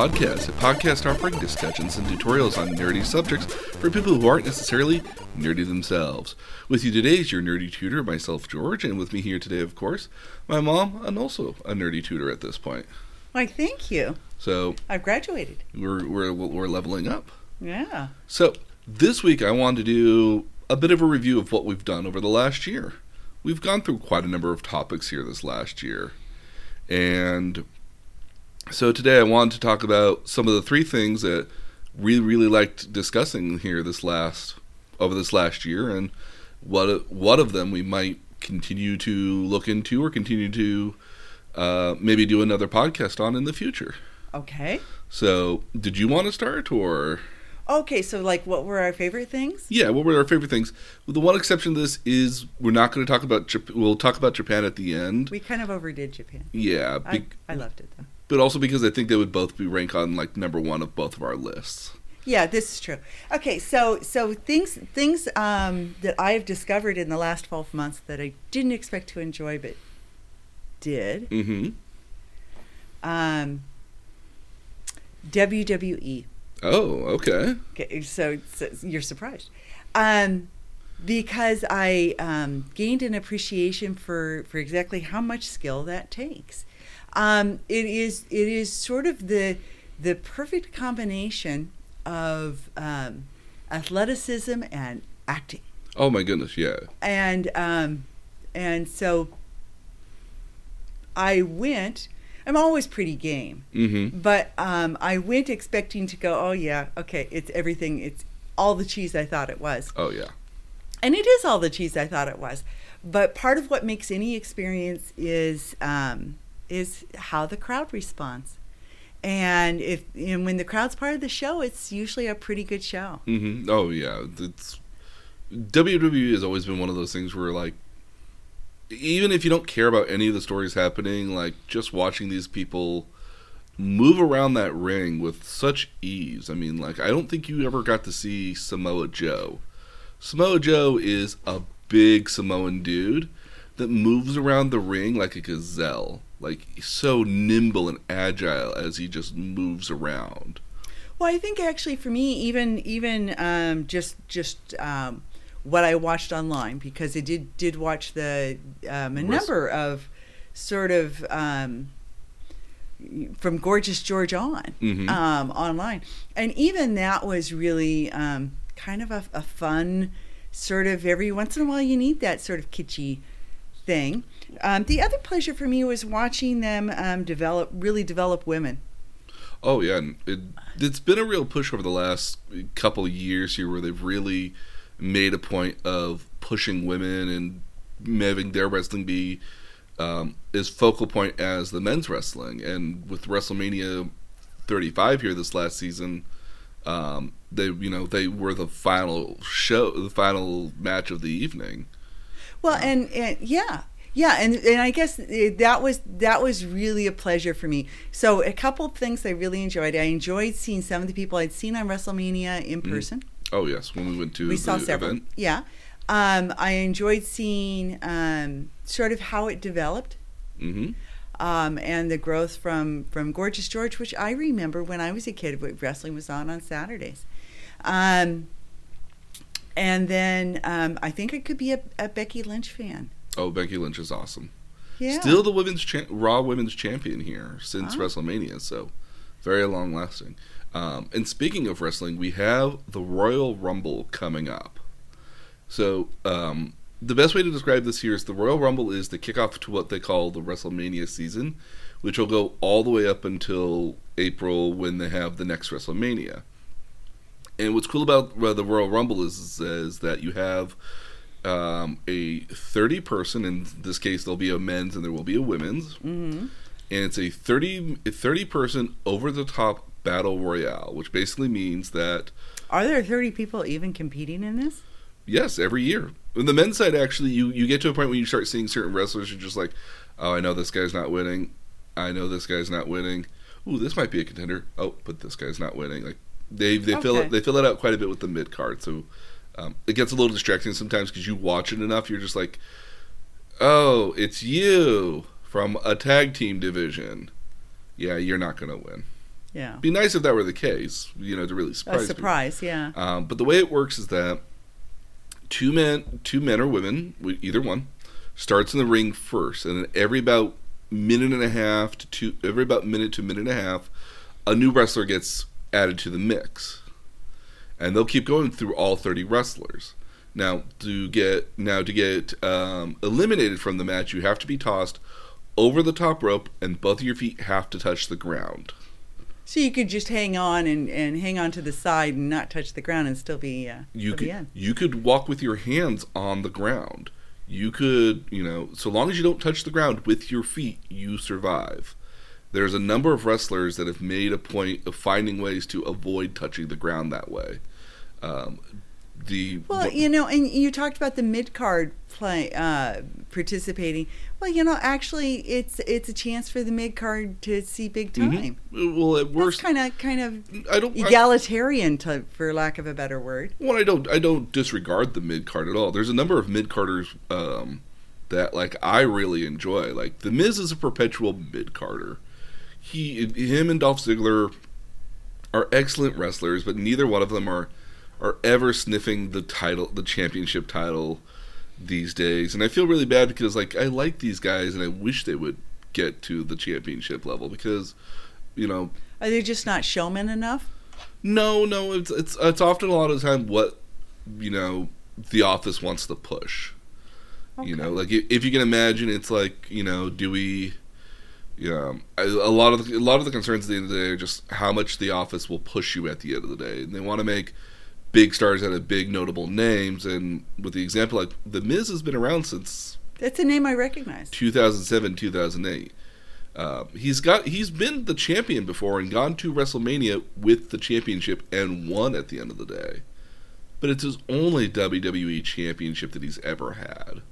Podcast, a podcast offering discussions and tutorials on nerdy subjects for people who aren't necessarily nerdy themselves. With you today is your nerdy tutor, myself, George, and with me here today, of course, my mom, and also a nerdy tutor at this point. Why, thank you. So I've graduated. we're we're we're leveling up. Yeah. So this week I wanted to do a bit of a review of what we've done over the last year. We've gone through quite a number of topics here this last year. And so today I wanted to talk about some of the three things that we really liked discussing here this last over this last year and what what of them we might continue to look into or continue to uh, maybe do another podcast on in the future. Okay. So, did you want to start or Okay, so like what were our favorite things? Yeah, what were our favorite things? Well, the one exception to this is we're not going to talk about Jap- we'll talk about Japan at the end. We kind of overdid Japan. Yeah, I, I loved it though. But also because I think they would both be rank on like number one of both of our lists. Yeah, this is true. Okay, so so things things um, that I have discovered in the last twelve months that I didn't expect to enjoy but did. Mm-hmm. Um, WWE. Oh, okay. Okay, so, so you're surprised, um, because I um, gained an appreciation for for exactly how much skill that takes. Um, it is it is sort of the the perfect combination of um, athleticism and acting, Oh my goodness, yeah. and um, and so I went. I'm always pretty game. Mm-hmm. But um, I went expecting to go, oh, yeah, okay, it's everything. It's all the cheese I thought it was. Oh yeah. And it is all the cheese I thought it was. But part of what makes any experience is um, is how the crowd responds. And if and when the crowd's part of the show, it's usually a pretty good show. Mm-hmm. Oh yeah. It's WWE has always been one of those things where like even if you don't care about any of the stories happening, like just watching these people move around that ring with such ease. I mean, like I don't think you ever got to see Samoa Joe. Samoa Joe is a big Samoan dude that moves around the ring like a gazelle. Like so nimble and agile as he just moves around. Well, I think actually for me, even even um, just just um, what I watched online because I did did watch the um, a number of sort of um, from Gorgeous George on Mhm. um, online, and even that was really um, kind of a, a fun sort of every once in a while you need that sort of kitschy thing. Um, the other pleasure for me was watching them um, develop really develop women. Oh yeah, and it, it's been a real push over the last couple years here, where they've really made a point of pushing women and having their wrestling be um, as focal point as the men's wrestling. And with WrestleMania 35 here this last season, um, they you know they were the final show, the final match of the evening. Well, and, and yeah, yeah, and and I guess eh, that was that was really a pleasure for me. So a couple of things I really enjoyed. I enjoyed seeing some of the people I'd seen on WrestleMania in person. Oh yes, when we went to we saw several. event. Yeah, um, I enjoyed seeing um, sort of how it developed. hmm Um, and the growth from, from Gorgeous George, which I remember when I was a kid, wrestling was on on Saturdays. Um, and then um, I think I could be a, a Becky Lynch fan. Oh, Becky Lynch is awesome. Yeah. Still the women's cha- Raw Women's Champion here since Ah. WrestleMania, so very long lasting. Um, and speaking of wrestling, we have the Royal Rumble coming up. So um, the best way to describe this here is the Royal Rumble is the kickoff to what they call the WrestleMania season, which will go all the way up until April when they have the next WrestleMania. And what's cool about uh, the Royal Rumble is, is that you have um, a 30 person, in this case, there'll be a men's and there will be a women's. hmm And it's a 30, 30 person over the top battle royale, which basically means that, Are there 30 people even competing in this? yes, every year. On the men's side, actually, you, you get to a point where you start seeing certain wrestlers, you're just like, oh, I know this guy's not winning. I know this guy's not winning. Ooh, this might be a contender. Oh, but this guy's not winning. Like they they fill Okay. it they fill it out quite a bit with the mid card. So um, it gets a little distracting sometimes because you watch it enough. You're just like, oh, it's you from a tag team division. yeah, you're not going to win. Yeah. Be nice if that were the case, you know, to really surprise. A people. surprise, yeah. Um, but the way it works is that two men, two men or women, either one, starts in the ring first, and then every about minute and a half to two, every about minute to minute and a half, a new wrestler gets added to the mix, and they'll keep going through all thirty wrestlers. Now to get now to get um, eliminated from the match, you have to be tossed over the top rope, and both of your feet have to touch the ground. So you could just hang on and, and hang on to the side and not touch the ground and still be uh, you could end. you could walk with your hands on the ground. You could, you know, so long as you don't touch the ground with your feet, you survive. There's a number of wrestlers that have made a point of finding ways to avoid touching the ground that way. Um, the Well, you know, and you talked about the mid card play uh, participating. Well, you know, actually, it's it's a chance for the mid card to see big time. Mhm. well, at worst, kind of kind of I don't. I, egalitarian, to, for lack of a better word. well, I don't. I don't disregard the mid card at all. There's a number of mid carders um, that like I really enjoy. Like the Miz is a perpetual mid carder. He, him, and Dolph Ziggler are excellent wrestlers, but neither one of them are are ever sniffing the title, the championship title these days. And I feel really bad because like I like these guys and I wish they would get to the championship level because you know Are they just not showmen enough? no no it's it's it's often a lot of the time what you know the office wants to push you know like if if you can imagine it's like you know do we yeah a a lot of the, a lot of the concerns at the end of the day are just how much the office will push you at the end of the day and they want to make big stars out of big notable names and with the example like the miz has been around since That's a name I recognize. 2007 2008 uh, he's got he's been the champion before and gone to WrestleMania with the championship and won at the end of the day. But it's his only WWE championship that he's ever had.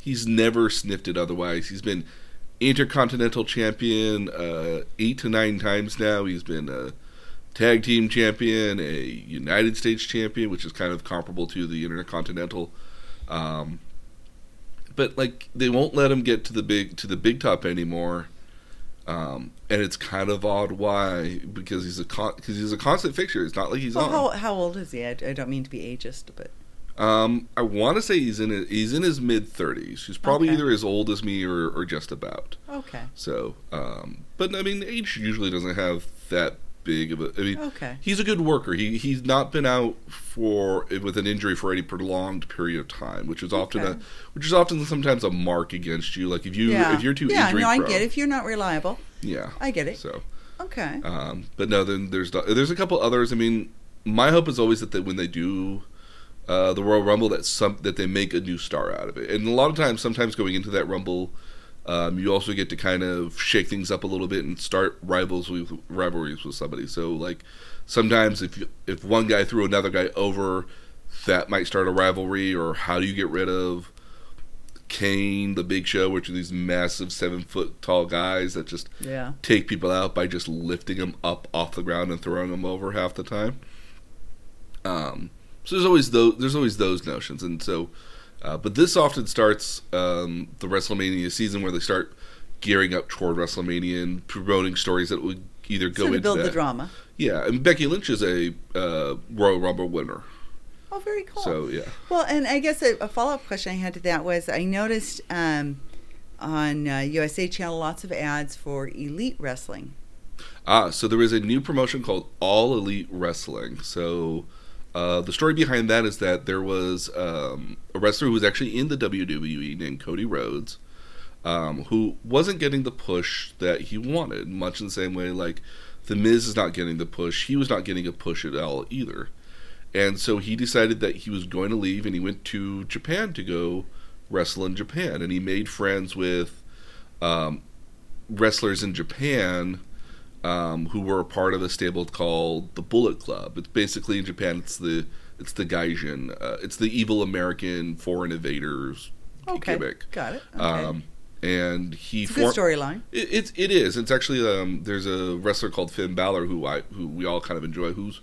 He's never sniffed it otherwise. He's been intercontinental champion uh, eight to nine times now. He's been a tag team champion a United States champion which is kind of comparable to the intercontinental um, but like they won't let him get to the big to the big top anymore um, and it's kind of odd why because he's a because he's a constant fixture it's not like he's Well, on how, how old is he? I, I don't mean to be ageist, but um, I want to say he's in it. He's in his mid thirties. He's probably Okay. either as old as me or, or just about. okay, So, um, but I mean, age usually doesn't have that big of a. I mean, okay. he's a good worker. He he's not been out for with an injury for any prolonged period of time, which is often Okay. a which is often sometimes a mark against you. Like if you yeah, if you're too yeah, injury no, I prone, get it. If you're not reliable, yeah. I get it. So, Okay. um, but no, then there's there's a couple others. I mean, my hope is always that they, when they do uh, the Royal Rumble, that some that they make a new star out of it. And a lot of times, sometimes going into that Rumble, um, you also get to kind of shake things up a little bit and start rivals with rivalries with somebody. So like sometimes if you, if one guy threw another guy over, that might start a rivalry. Or how do you get rid of Kane, the Big Show, which are these massive seven foot tall guys that just Yeah. take people out by just lifting them up off the ground and throwing them over half the time. Um, so there's always those there's always those notions, and so, uh, but this often starts um, the WrestleMania season where they start gearing up toward WrestleMania and promoting stories that would either go So to into build that. the drama. Yeah, and Becky Lynch is a uh, Royal Rumble winner, Oh, very cool. so yeah. Well, and I guess a, a follow up question I had to that was I noticed um, on uh, USA Channel lots of ads for Elite Wrestling. Ah, so there is a new promotion called All Elite Wrestling. So uh, the story behind that is that there was um, a wrestler who was actually in the WWE named Cody Rhodes, um, who wasn't getting the push that he wanted. Much in the same way, like the Miz is not getting the push, he was not getting a push at all either. And so he decided that he was going to leave, and he went to Japan to go wrestle in Japan, and he made friends with um, wrestlers in Japan um, who were a part of a stable called the Bullet Club. It's basically in Japan. It's the it's the Gaijin. Uh, it's the evil American foreign invaders Okay. gimmick. Got it. Okay. Um, and he it's a good storyline. it, it's it is. It's actually um, there's a wrestler called Finn Balor who I who we all kind of enjoy. Who's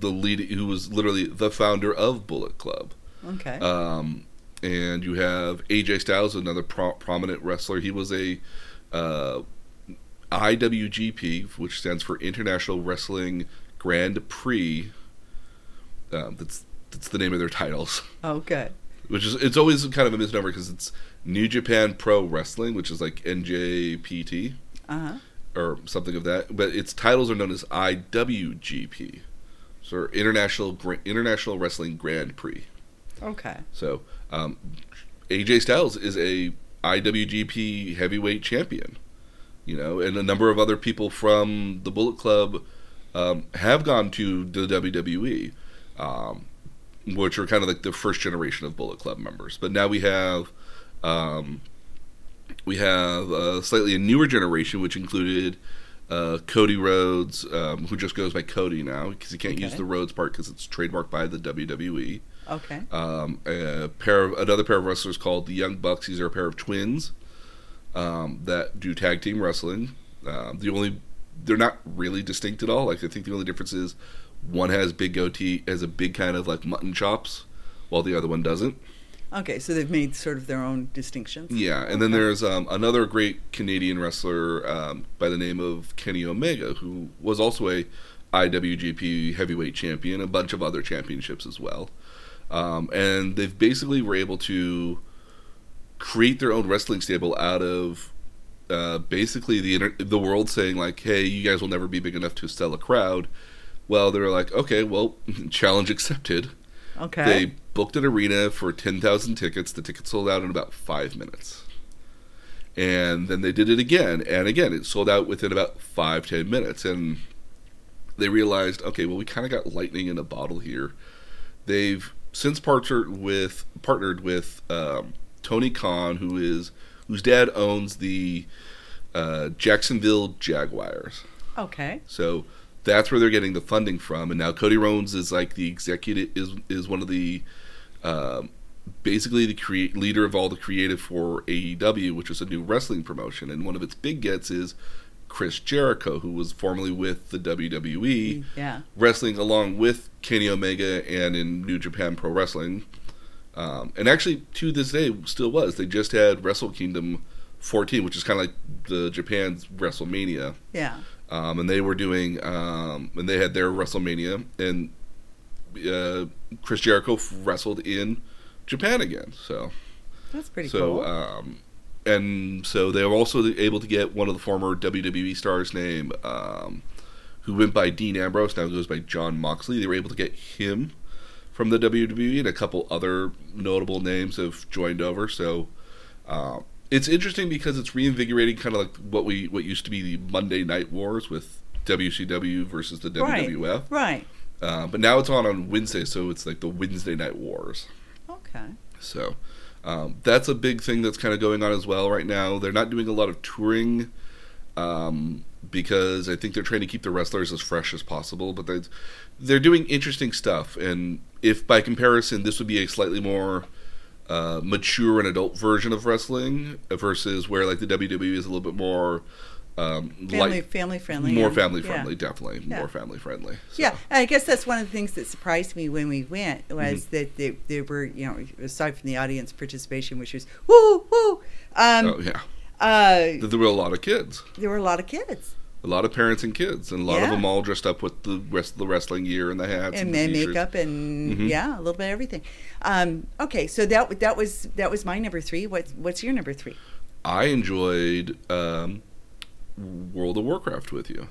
the lead? Who was literally the founder of Bullet Club. Okay. Um, and you have AJ Styles, another pro- prominent wrestler. He was a uh, IWGP, which stands for International Wrestling Grand Prix. Um, that's that's the name of their titles. Oh, good. Which is it's always kind of a misnomer because it's New Japan Pro Wrestling, which is like NJPT Uh huh. or something of that. But its titles are known as IWGP, so International Gra- International Wrestling Grand Prix. Okay. So um, AJ Styles is a IWGP Heavyweight Champion, you know, and a number of other people from the Bullet Club um, have gone to the WWE, um, which are kind of like the first generation of Bullet Club members. But now we have. Um, we have a slightly a newer generation, which included uh, Cody Rhodes, um, who just goes by Cody now because he can't use the Rhodes part because it's trademarked by the WWE Okay. um, a pair of another pair of wrestlers called the Young Bucks. These are a pair of twins um, that do tag team wrestling. Um, the only they're not really distinct at all. Like I think the only difference is one has big goatee, has a big kind of like mutton chops, while the other one doesn't. Okay. So they've made sort of their own distinctions. Yeah, and then Okay. there's um, another great Canadian wrestler um, by the name of Kenny Omega, who was also a IWGP Heavyweight Champion, a bunch of other championships as well. Um, and they've basically were able to create their own wrestling stable out of uh, basically the inter- the world saying like, "Hey, you guys will never be big enough to sell a crowd." Well, they're like, "Okay, well, challenge accepted." Okay. They booked an arena for 10,000 tickets. The tickets sold out in about five minutes. And then they did it again. And again, it sold out within about five, ten minutes. And they realized, okay, well, we kind of got lightning in a bottle here. They've since partnered with partnered with um, Tony Khan, who is whose dad owns the uh, Jacksonville Jaguars. okay. So that's where they're getting the funding from. And now Cody Rhodes is like the executive is is one of the um, basically the create leader of all the creative for AEW, which is a new wrestling promotion. And one of its big gets is Chris Jericho, who was formerly with the WWE, Yeah. wrestling along with Kenny Omega and in New Japan Pro Wrestling. Um, and actually, to this day, still was. They just had Wrestle Kingdom 14, which is kind of like the Japan's WrestleMania Yeah. um, and they were doing, um, and they had their WrestleMania, and uh, Chris Jericho wrestled in Japan again. So, That's pretty so, cool. um, and so they were also able to get one of the former WWE stars' name, um, who went by Dean Ambrose, now goes by John Moxley. They were able to get him from the WWE, and a couple other notable names have joined over. So. Uh, it's interesting because it's reinvigorating kind of like what we what used to be the Monday Night Wars with WCW versus the Right. WWF. right. Uh, but now it's on on Wednesday, so it's like the Wednesday Night Wars. Okay. So um, that's a big thing that's kind of going on as well right now. They're not doing a lot of touring um, because I think they're trying to keep the wrestlers as fresh as possible. But they they're doing interesting stuff, and if by comparison this would be a slightly more uh, mature and adult version of wrestling versus where like the WWE is a little bit more um, Family, light, family friendly. more yeah. family Yeah. friendly, definitely Yeah. more family friendly. So, Yeah, I guess that's one of the things that surprised me when we went was Mm-hmm. that there, there were, you know, aside from the audience participation, which was woo woo, um, oh yeah, uh, there were a lot of kids. there were a lot of kids A lot of parents and kids, and a lot of them all dressed up with the rest of the wrestling gear and the hats and the then makeup and Mhm. yeah, a little bit of everything. Um, okay, so that that was that was my number three. What's what's your number three? I enjoyed um, World of Warcraft with you.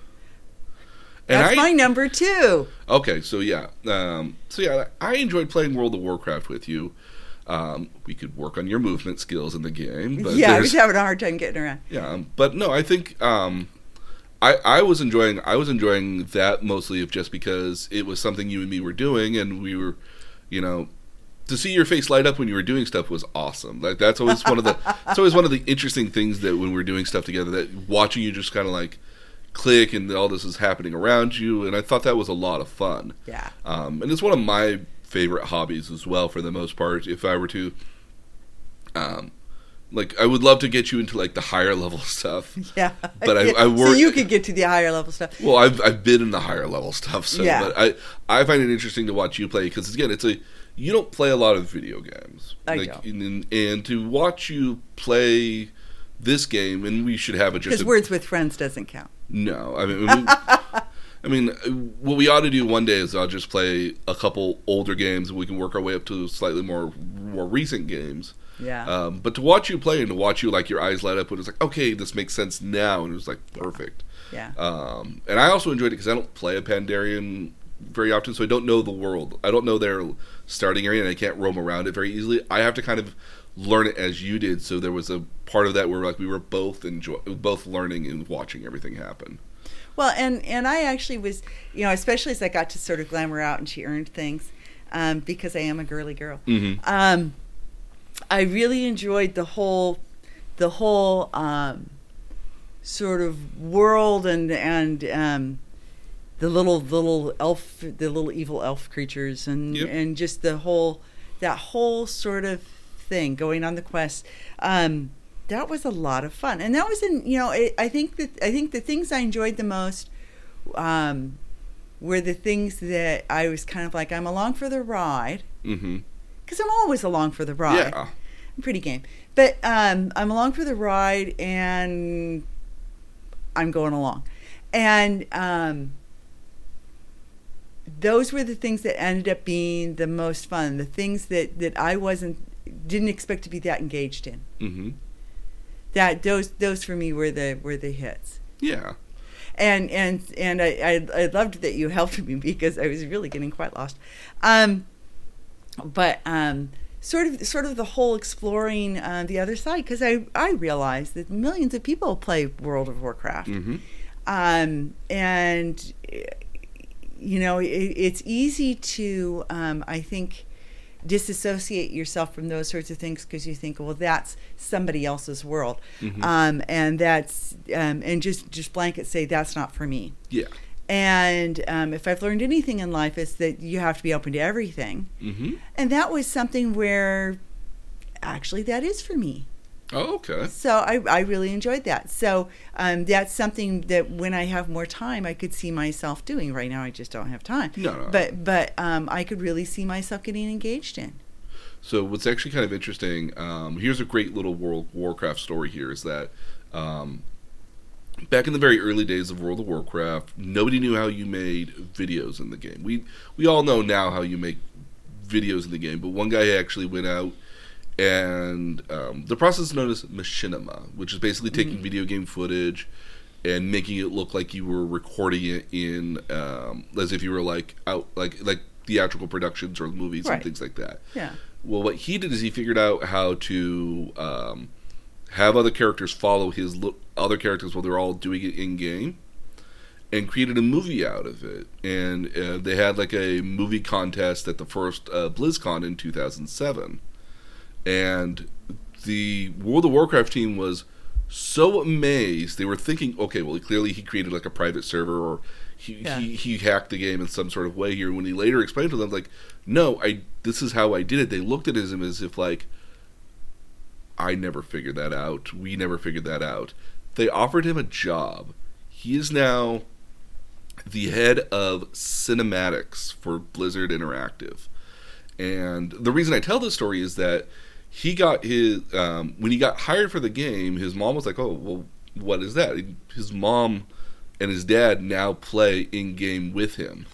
And That's I, my number two. Okay, so yeah, um, so yeah, I enjoyed playing World of Warcraft with you. Um, we could work on your movement skills in the game, but yeah, I was having a hard time getting around. Yeah, um, but no, I think um, I I was enjoying I was enjoying that mostly of just because it was something you and me were doing, and we were, you know, to see your face light up when you were doing stuff was awesome. Like that's always one of the it's always one of the interesting things that when we're doing stuff together that watching you just kind of like click and all this is happening around you, and I thought that was a lot of fun. Yeah. Um, and it's one of my favorite hobbies as well, for the most part. If I were to, um, like, I would love to get you into like the higher level stuff. Yeah, But I- Yeah, I so work- you could get to the higher level stuff. Well, I've I've been in the higher level stuff, so Yeah. but I I find it interesting to watch you play because again, it's a you don't play a lot of video games, I like, don't. And, and to watch you play this game, and we should have it just Because words with friends doesn't count. no. I mean, we, I mean, what we ought to do one day is I'll just play a couple older games, and we can work our way up to slightly more more recent games. Yeah. Um, but to watch you play and to watch you like your eyes light up when it's like, okay, this makes sense now, and it was like perfect. yeah. Um, and I also enjoyed it because I don't play a Pandaren very often, so I don't know the world. I don't know their starting area, and I can't roam around it very easily. I have to kind of learn it as you did. So there was a part of that where like we were both enjoy, both learning and watching everything happen. Well, and and I actually was, you know, especially as I got to sort of glamour out and she earned things, um, because I am a girly girl. Mhm. Um, I really enjoyed the whole, the whole um, sort of world and and um, the little little elf, the little evil elf creatures, and Yep. and just the whole that whole sort of thing going on the quest. Um, that was a lot of fun, and that was in you know I, I think that I think the things I enjoyed the most um, were the things that I was kind of like I'm along for the ride Mm-hmm. Because I'm always along for the ride. Yeah. I'm pretty game, but um, I'm along for the ride and I'm going along, and um, those were the things that ended up being the most fun. The things that that I wasn't didn't expect to be that engaged in. Mm-hmm. That those those for me were the were the hits. Yeah. and and and I, I I loved that you helped me because I was really getting quite lost. Um, but um, sort of sort of the whole exploring uh, the other side because I I realized that millions of people play World of Warcraft, Mm-hmm. um, and you know it, it's easy to um, I think disassociate yourself from those sorts of things because you think well that's somebody else's world Mhm. um, and that's um, and just just blanket say that's not for me Yeah. And um, if i've learned anything in life is that you have to be open to everything Mm-hmm. and that was something where actually that is for me Oh, okay. so i, I really enjoyed that so um, that's something that when i have more time i could see myself doing right now i just don't have time No, no. but but um, i could really see myself getting engaged in So what's actually kind of interesting, um, here's a great little World Warcraft story here is that um, back in the very early days of World of Warcraft, nobody knew how you made videos in the game. We we all know now how you make videos in the game, but one guy actually went out and um, the process is known as machinima, which is basically taking video game footage and making it look like you were recording it in um, as if you were like out like like theatrical productions or movies Right. and things like that. yeah Well, what he did is he figured out how to um, have other characters follow his lo- other characters while they're all doing it in game, and created a movie out of it. And uh, they had like a movie contest at the first uh, BlizzCon in 2007, and the World of Warcraft team was so amazed. They were thinking, okay, well, clearly he created like a private server or. He, Yeah. he, he hacked the game in some sort of way here. When he later explained to them, like, no, I this is how I did it. They looked at him as if like, I never figured that out. We never figured that out. They offered him a job. He is now the head of cinematics for Blizzard Interactive. And the reason I tell this story is that he got his um, when he got hired for the game. His mom was like, "Oh, well, what is that?" His mom and his dad now play in game with him,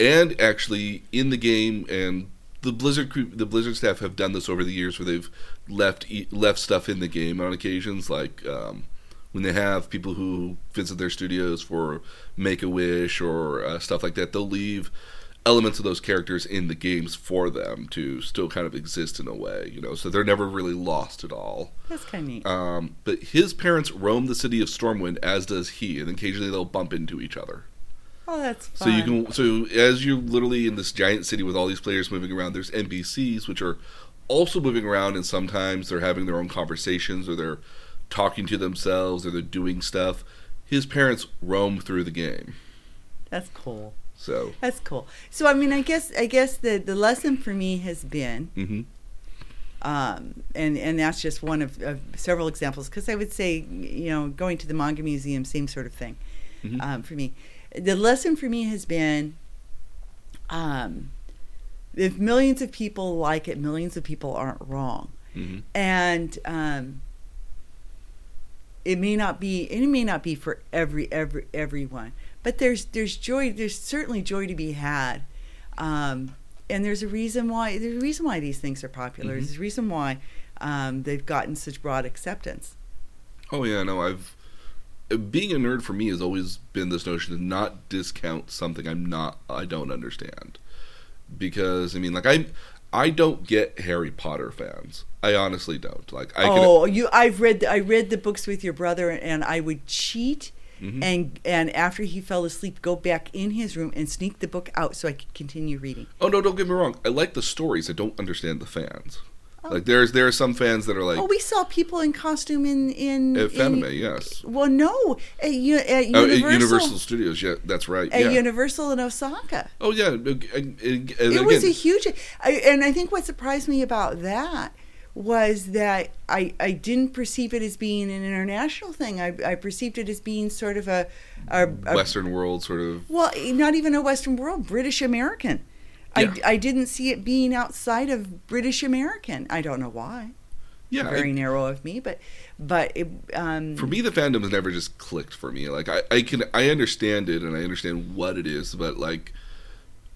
and actually in the game. And the Blizzard the Blizzard staff have done this over the years, where they've left left stuff in the game on occasions, like. Um, when they have people who visit their studios for Make a Wish or uh, stuff like that, they'll leave elements of those characters in the games for them to still kind of exist in a way, you know, so they're never really lost at all. that's kind of neat Um, but his parents roam the city of Stormwind, as does he, and occasionally they'll bump into each other. oh that's So you can, so as you're literally in this giant city with all these players moving around, there's NPCs which are also moving around, and sometimes they're having their own conversations, or they're talking to themselves, or they're doing stuff. His parents roam through the game, that's cool so That's cool. So I mean, I guess I guess the the lesson for me has been, hmm um, and and that's just one of, of several examples. Because I would say, you know, going to the manga museum, same sort of thing Mhm. um, for me. The lesson for me has been, um, if millions of people like it, millions of people aren't wrong. hmm and um, it may not be it may not be for every every everyone but there's there's joy there's certainly joy to be had um, and there's a reason why there's a reason why these things are popular Mhm. there's a reason why um, they've gotten such broad acceptance Oh yeah, no, I've being a nerd for me has always been this notion to not discount something I'm not I don't understand. Because I mean like I I don't get Harry Potter fans. I honestly don't. Like I can oh you i've read i read the books with your brother and i would cheat Mhm. and and after he fell asleep go back in his room and sneak the book out so i could continue reading Oh no, don't get me wrong. I like the stories. I don't understand the fans. Oh. Like there's there are some fans that are like oh we saw people in costume in in, at in Fanime, yes. well no at, U- at Oh, universal, at Universal Studios, yeah, that's right. at yeah. universal in osaka oh yeah, and- and- and it was a huge I, and i think what surprised me about that was that I, I didn't perceive it as being an international thing. I, I perceived it as being sort of a, a, a Western world sort of. Well, not even a Western world, British American. Yeah. I, I didn't see it being outside of British American. I don't know why. Yeah, Very I- narrow of me, but but it, um, for me the fandom has never just clicked for me like I, I can i understand it and i understand what it is but like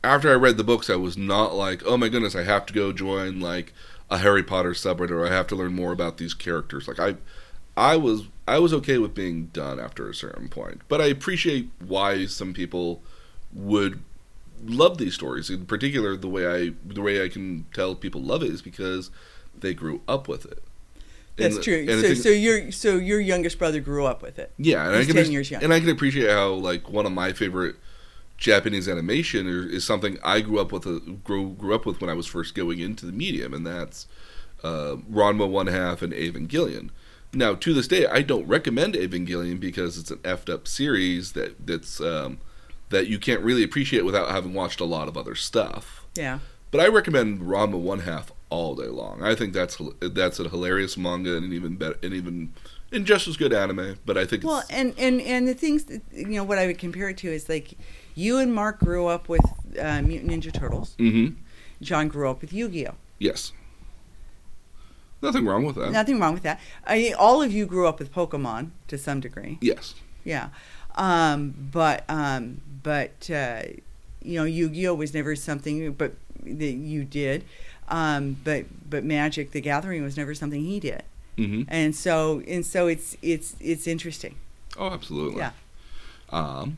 after i read the books i was not like oh my goodness i have to go join like a harry potter subreddit or i have to learn more about these characters like i i was i was okay with being done after a certain point but i appreciate why some people would love these stories in particular the way i the way i can tell people love it is because they grew up with it that's And- true. and So so your so your youngest brother grew up with it. yeah, and I can 10 just- years young. and I can appreciate how like one of my favorite Japanese animation is, is something I grew up with uh, grew grew up with when I was first going into the medium, and that's uh, Ranma One Half and Evangelion. Now, to this day, I don't recommend Evangelion because it's an effed up series that that's um, that you can't really appreciate without having watched a lot of other stuff. Yeah. But I recommend Ranma One Half all day long. I think that's that's a hilarious manga and an even better and even and just as good anime. But I think Well, it's, and and and the things that, you know what I would compare it to is like you and Mark grew up with uh, Mutant Ninja Turtles. hmm John grew up with Yu-Gi-Oh. Yes. Nothing wrong with that. Nothing wrong with that. I, all of you grew up with Pokemon to some degree. yes. Yeah, um, but um, but uh, you know, Yu-Gi-Oh was never something, but that you did. Um, but but Magic: The Gathering was never something he did, hmm and so and so it's it's it's interesting. Oh, absolutely. Yeah. Um.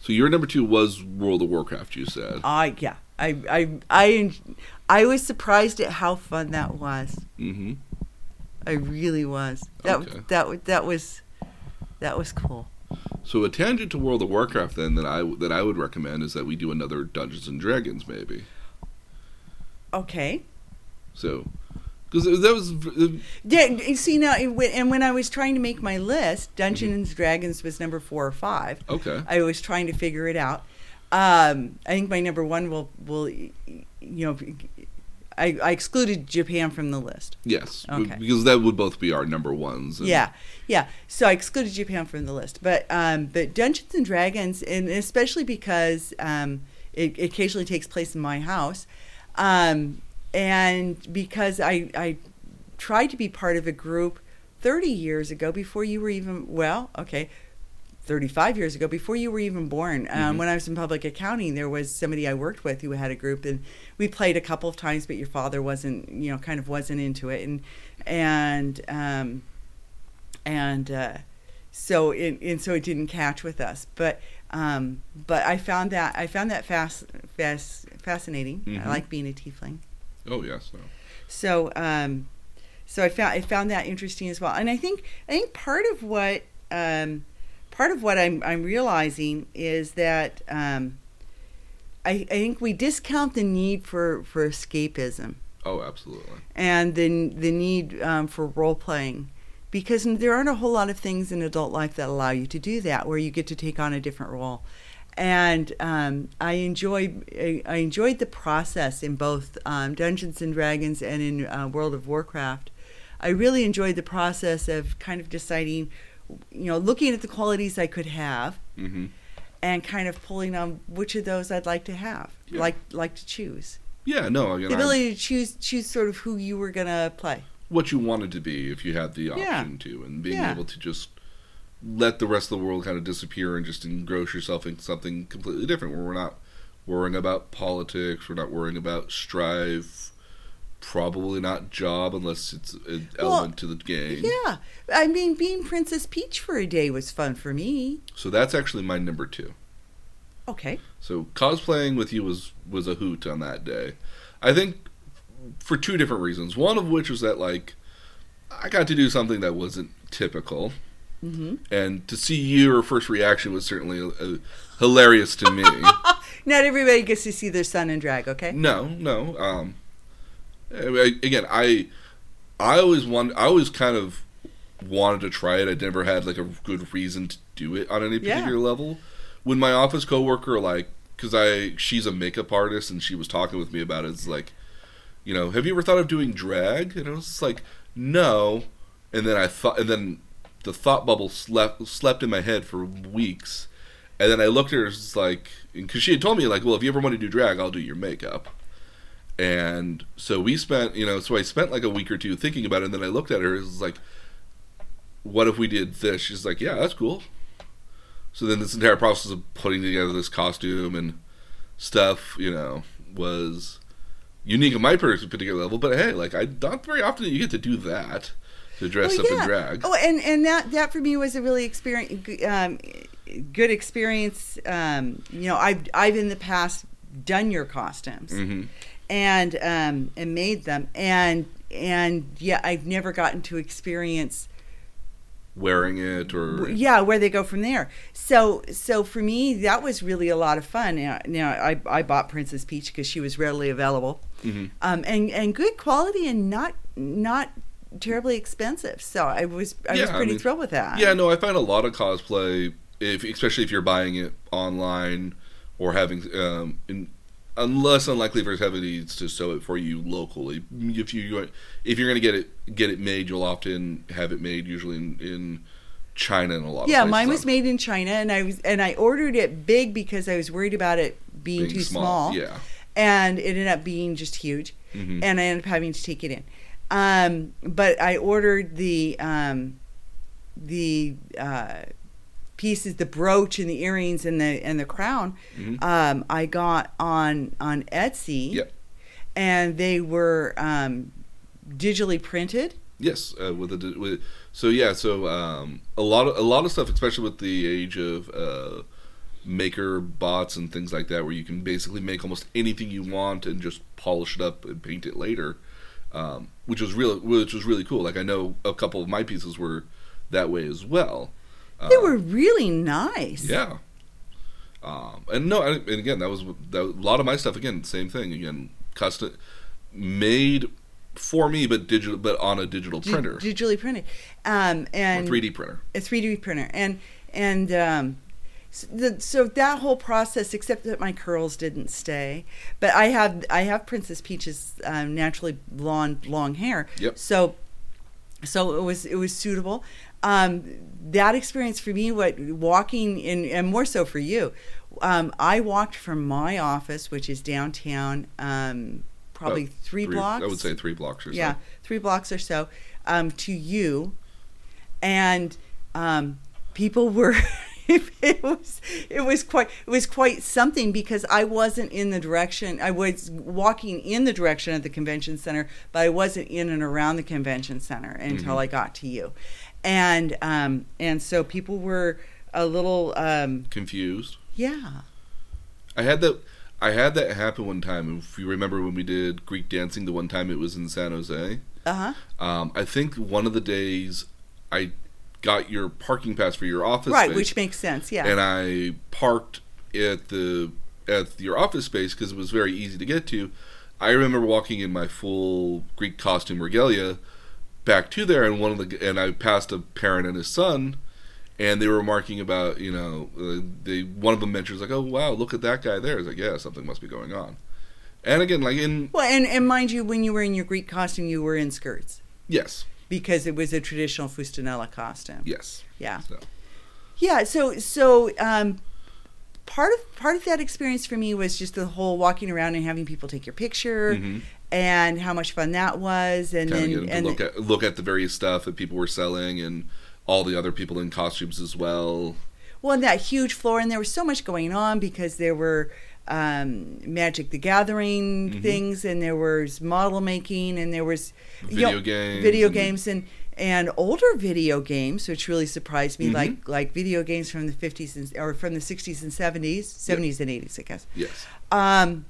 So your number two was World of Warcraft. You said. I yeah, I I I I was surprised at how fun that was. Mm-hmm. I really was. That Okay. that that was that was cool. So a tangent to World of Warcraft then that I that I would recommend is that we do another Dungeons and Dragons maybe. Okay. So because that was uh, Yeah, you see now, it and when I was trying to make my list, Dungeons and Dragons was number four or five. okay. I was trying to figure it out. Um, I think my number one will will you know I, I excluded Japan from the list. Yes. Okay. Because that would both be our number ones. and- Yeah, yeah. So I excluded Japan from the list, but um, but Dungeons and Dragons, and especially because um, it, it occasionally takes place in my house, um, and because I I tried to be part of a group thirty years ago before you were even well, okay. 35 years ago, before you were even born, um, Mhm. when I was in public accounting, there was somebody I worked with who had a group, and we played a couple of times, but your father wasn't, you know, kind of wasn't into it, and and um, and uh, so it and so it didn't catch with us. But um, but I found that I found that fast, fast fascinating. Mhm. I like being a tiefling. Oh yes. No. So um, so I found I found that interesting as well. And I think I think part of what um, part of what I'm I'm realizing is that um, I, I think we discount the need for for escapism Oh, absolutely. and the the need um, for role playing because there aren't a whole lot of things in adult life that allow you to do that where you get to take on a different role and um, I enjoyed I I enjoyed the process in both um, Dungeons and Dragons and in uh, World of Warcraft. I really enjoyed the process of kind of deciding, you know, looking at the qualities I could have hmm and kind of pulling on which of those I'd like to have, Yeah. like like to choose Yeah. No. The I'm- ability to choose choose sort of who you were gonna play. what you wanted to be if you had the option Yeah. to, and being Yeah. able to just let the rest of the world kind of disappear and just engross yourself in something completely different, where we're not worrying about politics, we're not worrying about strife. Probably not job unless it's an Well, element to the game. Yeah, I mean, being Princess Peach for a day was fun for me. So that's actually my number two. Okay. So cosplaying with you was was a hoot on that day. I think for two different reasons. One of which was that like I got to do something that wasn't typical, hmm and to see your first reaction was certainly uh hilarious to me. Not everybody gets to see their son in drag. Okay. no, no. Um, I- again, I I always want I always kind of wanted to try it. I never had like a good reason to do it on any Yeah. particular level. When my office coworker like because I she's a makeup artist and she was talking with me about it. It's like, you know, have you ever thought of doing drag? And I was like, no. And then I thought, and then the thought bubble slept slept in my head for weeks. And then I looked at her, it's like, because she had told me like, well, if you ever want to do drag, I'll do your makeup. And so we spent, you know, so I spent like a week or two thinking about it. And then I looked at her, it was like, what if we did this? She's like, yeah, that's cool. So then this entire process of putting together this costume and stuff, you know, was unique in my particular level. But hey, like I not very often you get to do that to dress Well, up in drag. Oh, and and that that for me was a really experience, um, good experience. Um, you know, I've I've in the past done your costumes hmm and um, and made them, and and yeah, I've never gotten to experience Wearing it or yeah where they go from there. So so for me that was really a lot of fun. Now, now I I bought Princess Peach because she was readily available, Mhm. um, and and good quality and not not terribly expensive. So I was I Yeah, was I pretty mean, thrilled with that. Yeah, no, I find a lot of cosplay, if especially if you're buying it online or having, um, in, unless unlikely for somebody to sew it for you locally. If you if you're going to get it get it made, you'll often have it made usually in, in China and a lot. Yeah, mine was made in China, and I was and I ordered it big because I was worried about it being, being too small. Yeah. and it ended up being just huge, Mhm. and I ended up having to take it in. Um, but I ordered the um, the uh, pieces, the brooch and the earrings and the and the crown. Mhm. Um, I got on on Etsy, Yep. and they were um, digitally printed. Yes, uh, with a with so yeah, so um, a lot of a lot of stuff, especially with the age of uh, maker bots and things like that, where you can basically make almost anything you want and just polish it up and paint it later, um, which was really which was really cool. Like I know a couple of my pieces were that way as well. They Um, were really nice. yeah. Um, and no, and again, that was that, a lot of my stuff. Again, same thing. Again, custom made for me, but digital, but on a digital Di- printer, digitally printed, um, and 3D printer. a 3D printer, and and um, so, the, so that whole process, except that my curls didn't stay, but I have I have Princess Peach's um, naturally blonde long hair, Yep. so so it was it was suitable. Um, that experience for me, what walking in, and more so for you, um, I walked from my office, which is downtown, um, probably About three, blocks. I would say three blocks or so. Yeah, three blocks or so um, to you, and um, people were. it was it was quite it was quite something because I wasn't in the direction I was walking in the direction of the convention center, but I wasn't in and around the convention center until Mhm. I got to you, and um, and so people were a little um, Confused. yeah I had that. I had that happen one time. If you remember when we did Greek dancing, the one time it was in San Jose. uh huh Um, I think one of the days I got your parking pass for your office right space, which makes sense yeah and I parked at the at your office space because it was very easy to get to. I remember walking in my full Greek costume regalia back to there, and one of the and I passed a parent and his son, and they were remarking about you know uh, they one of them mentions like oh wow look at that guy there. It's like yeah something must be going on, and again like in well and and mind you when you were in your Greek costume you were in skirts. Yes. Because it was a traditional fustanella costume. Yes. Yeah. So. Yeah, so so um, part of part of that experience for me was just the whole walking around and having people take your picture, Mhm. And how much fun that was, and then and look at look at the various stuff that people were selling and all the other people in costumes as well. well, and that huge floor, and there was so much going on because there were um, Magic the Gathering Mm-hmm. things, and there was model making, and there was you Video know, games video and- games, and and older video games, which really surprised me, Mhm. like like video games from the fifties and or from the sixties and seventies, seventies and eighties, I guess. Yes. Um,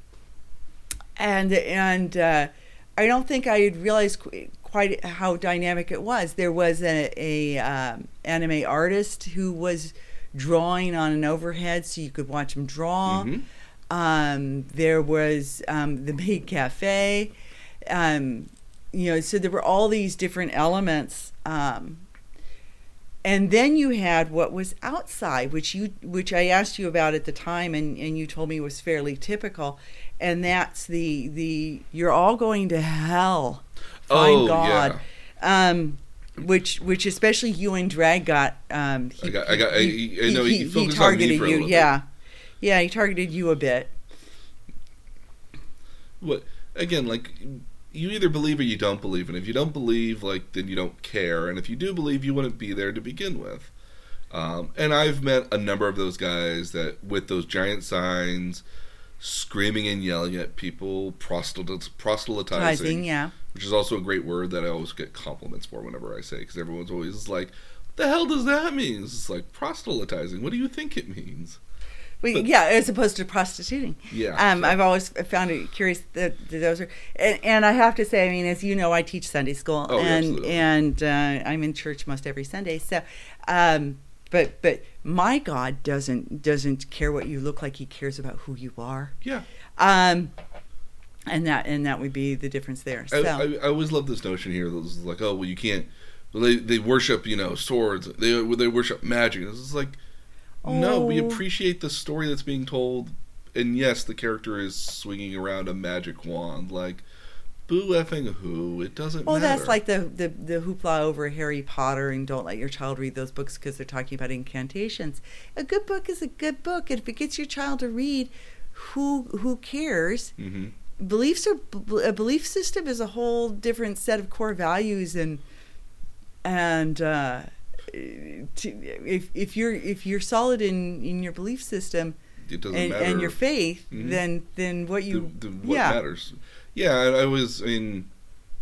and and uh, I don't think I had realized qu- quite how dynamic it was. There was a, a um, anime artist who was drawing on an overhead, so you could watch him draw. Mhm. Um, there was um, the Maid Cafe. Um, you know, so there were all these different elements. Um, and then you had what was outside, which you which I asked you about at the time, and, and you told me was fairly typical, and that's the the you're all going to hell. Find Oh, God. Um, which which especially you and Drag got. Um, he, I got- I got- I- I know he me targeted you. little bit. yeah, yeah, he targeted you a bit. What again? Like you either believe or you don't believe, and if you don't believe, like then you don't care, and if you do believe, you wouldn't be there to begin with. Um, and I've met a number of those guys that with those giant signs, screaming and yelling at people, proselytiz- proselytizing, Rising, yeah. which is also a great word that I always get compliments for whenever I say, because everyone's always like, "What the hell does that mean?" It's like proselytizing. What do you think it means? Well, But- yeah, as opposed to prostituting. Yeah, Um, so- I've always found it curious that, that those are, and, and I have to say, I mean, as you know, I teach Sunday school, Oh, and absolutely. and uh, I'm in church most every Sunday. So, um, but but my God doesn't doesn't care what you look like. He cares about who you are. Yeah. Um, and that and that would be the difference there. I, So I, I always love this notion here. That was like, oh, well, you can't. Well, they they worship, you know, swords. They they worship magic. This is like, no, we Oh. appreciate the story that's being told. And yes, the character is swinging around a magic wand. Like, boo effing who? It doesn't Well, matter. that's like the, the the hoopla over Harry Potter and don't let your child read those books because they're talking about incantations. A good book is a good book, and if it gets your child to read, who who cares? hmm Beliefs are a belief system is a whole different set of core values and and uh, to, if if you're if you're solid in in your belief system It doesn't and, matter. and your faith, Mhm. then then what you the, the, what yeah matters. Yeah, I, I was I mean,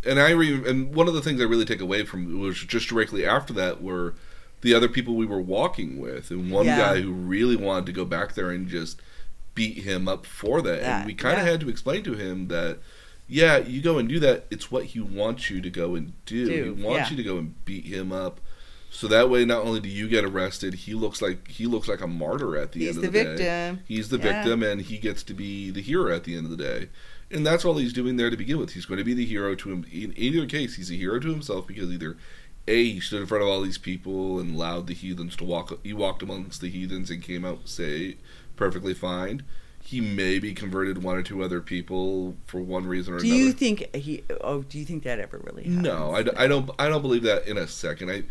and I re- and one of the things I really take away from was just directly after that were the other people we were walking with, and one Yeah. guy who really wanted to go back there and just beat him up for that, That, and we kind of yeah. had to explain to him that. Yeah, you go and do that. It's what he wants you to go and do. Do, he wants yeah. you to go and beat him up, so that way not only do you get arrested, he looks like he looks like a martyr at the he's end of the day. He's the victim. He's the victim, and he gets to be the hero at the end of the day. And that's all he's doing there to begin with. He's going to be the hero to him. In either case, he's a hero to himself because either a he stood in front of all these people and allowed the heathens to walk. He walked amongst the heathens and came out say perfectly fine. He maybe converted one or two other people for one reason or Do another. you think he? Oh, do you think that ever really? Happens? no, I, I don't. I don't believe that in a second. I,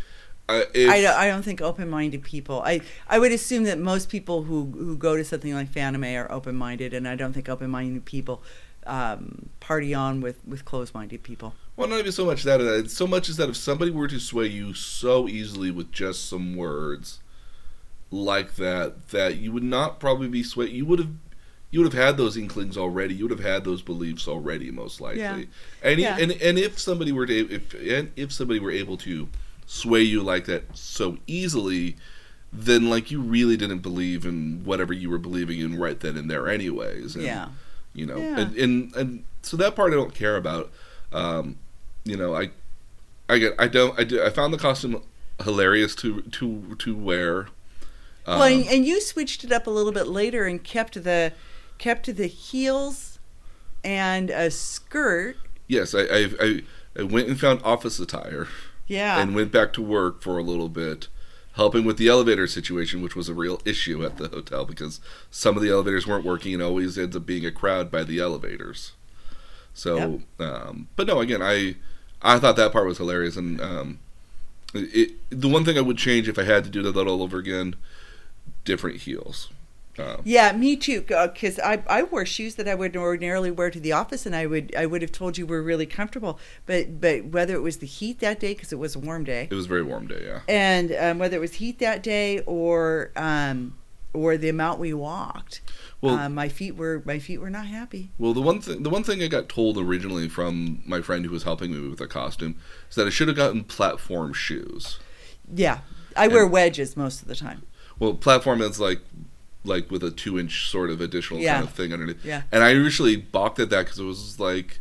I, if, I don't, I don't think open-minded people. I I would assume that most people who who go to something like Fanime are open-minded, and I don't think open-minded people um, party on with with closed-minded people. Well, not even so much that. uh, So much as that if somebody were to sway you so easily with just some words like that, that you would not probably be swayed. You would have, you would have had those inklings already. You would have had those beliefs already, most likely. Yeah. And, Yeah. and and if somebody were to, if and if somebody were able to sway you like that so easily, then like you really didn't believe in whatever you were believing in right then and there, anyways. And, yeah, you know? Yeah. and, and and so that part i don't care about. Um you know i i get i don't i do i found the costume hilarious to to to wear. Um, well, and, and you switched it up a little bit later and kept the kept the heels and a skirt. yes I, I i i went and found office attire. Yeah, and went back to work for a little bit helping with the elevator situation which was a real issue at the hotel because some of the elevators weren't working and always ends up being a crowd by the elevators. So um but no again i i thought that part was hilarious and um it the one thing i would change if i had to do that all over again different heels Um, Yeah, me too. Because I, I wore shoes that I would ordinarily wear to the office, and I would I would have told you were really comfortable. But but whether it was the heat that day, because it was a warm day, it was a very warm day. Yeah. and um, whether it was heat that day or um, or the amount we walked, Well- uh, my feet were my feet were not happy. Well, the one thing the one thing I got told originally from my friend who was helping me with the costume is that I should have gotten platform shoes. Yeah, I wear wedges most of the time. Well, platform is like like with a two inch sort of additional Yeah. kind of thing underneath. Yeah. And I usually balked at that because it was like,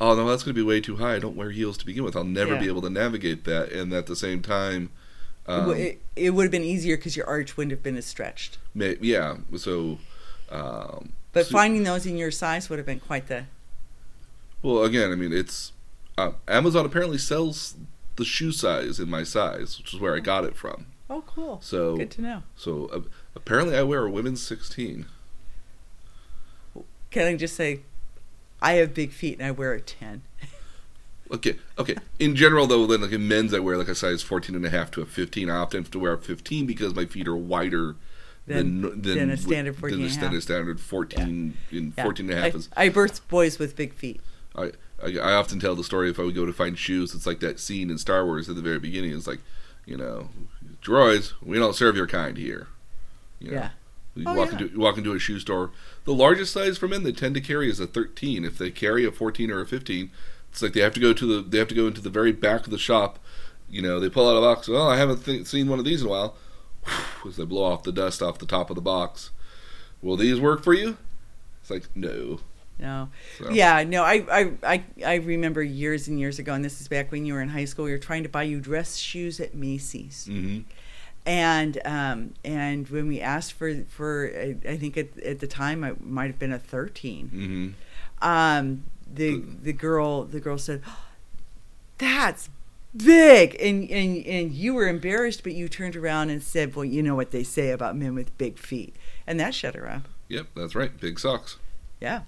oh no, that's going to be way too high. I don't wear heels to begin with. I'll never Yeah. be able to navigate that. And at the same time, It um, it, it would have been easier because your arch wouldn't have been as stretched. may, yeah. So, um, But so- finding those in your size would have been quite the. well, again, I mean, it's uh, Amazon apparently sells the shoe size in my size, which is where I got it from. Oh, cool. So, Good to know. so uh, apparently, I wear a women's sixteen. Can I just say, I have big feet and I wear a ten. Okay, okay. In general, though, then like in men's, I wear like a size 14 and a half to a 15. I often have to wear a 15 because my feet are wider Than- than than a standard 14 than and a standard, standard 14 in Yeah. 14 and a half I, is. I birthed boys with big feet. I, I I often tell the story if I would go to find shoes. It's like that scene in Star Wars at the very beginning. It's like, you know, droids, we don't serve your kind here. You know, Yeah. You Oh, walk yeah. into you walk into a shoe store. The largest size for men they tend to carry is a 13. If they carry a 14 or a 15, it's like they have to go to the they have to go into the very back of the shop. You know, they pull out a box. Oh, I haven't th- seen one of these in a while. As they blow off the dust off the top of the box. Will these work for you? It's like no. No. So. Yeah, no, I, I, I, I remember years and years ago, and this is back when you were in high school, we were trying to buy you dress shoes at Macy's. hmm And um, and when we asked for, for I I think at, at the time it might have been a 13, hmm um, the, the girl the girl said, that's big. And, and, and you were embarrassed, but you turned around and said, well, you know what they say about men with big feet. And that shut her up. Yep, that's right. Big socks. Yeah.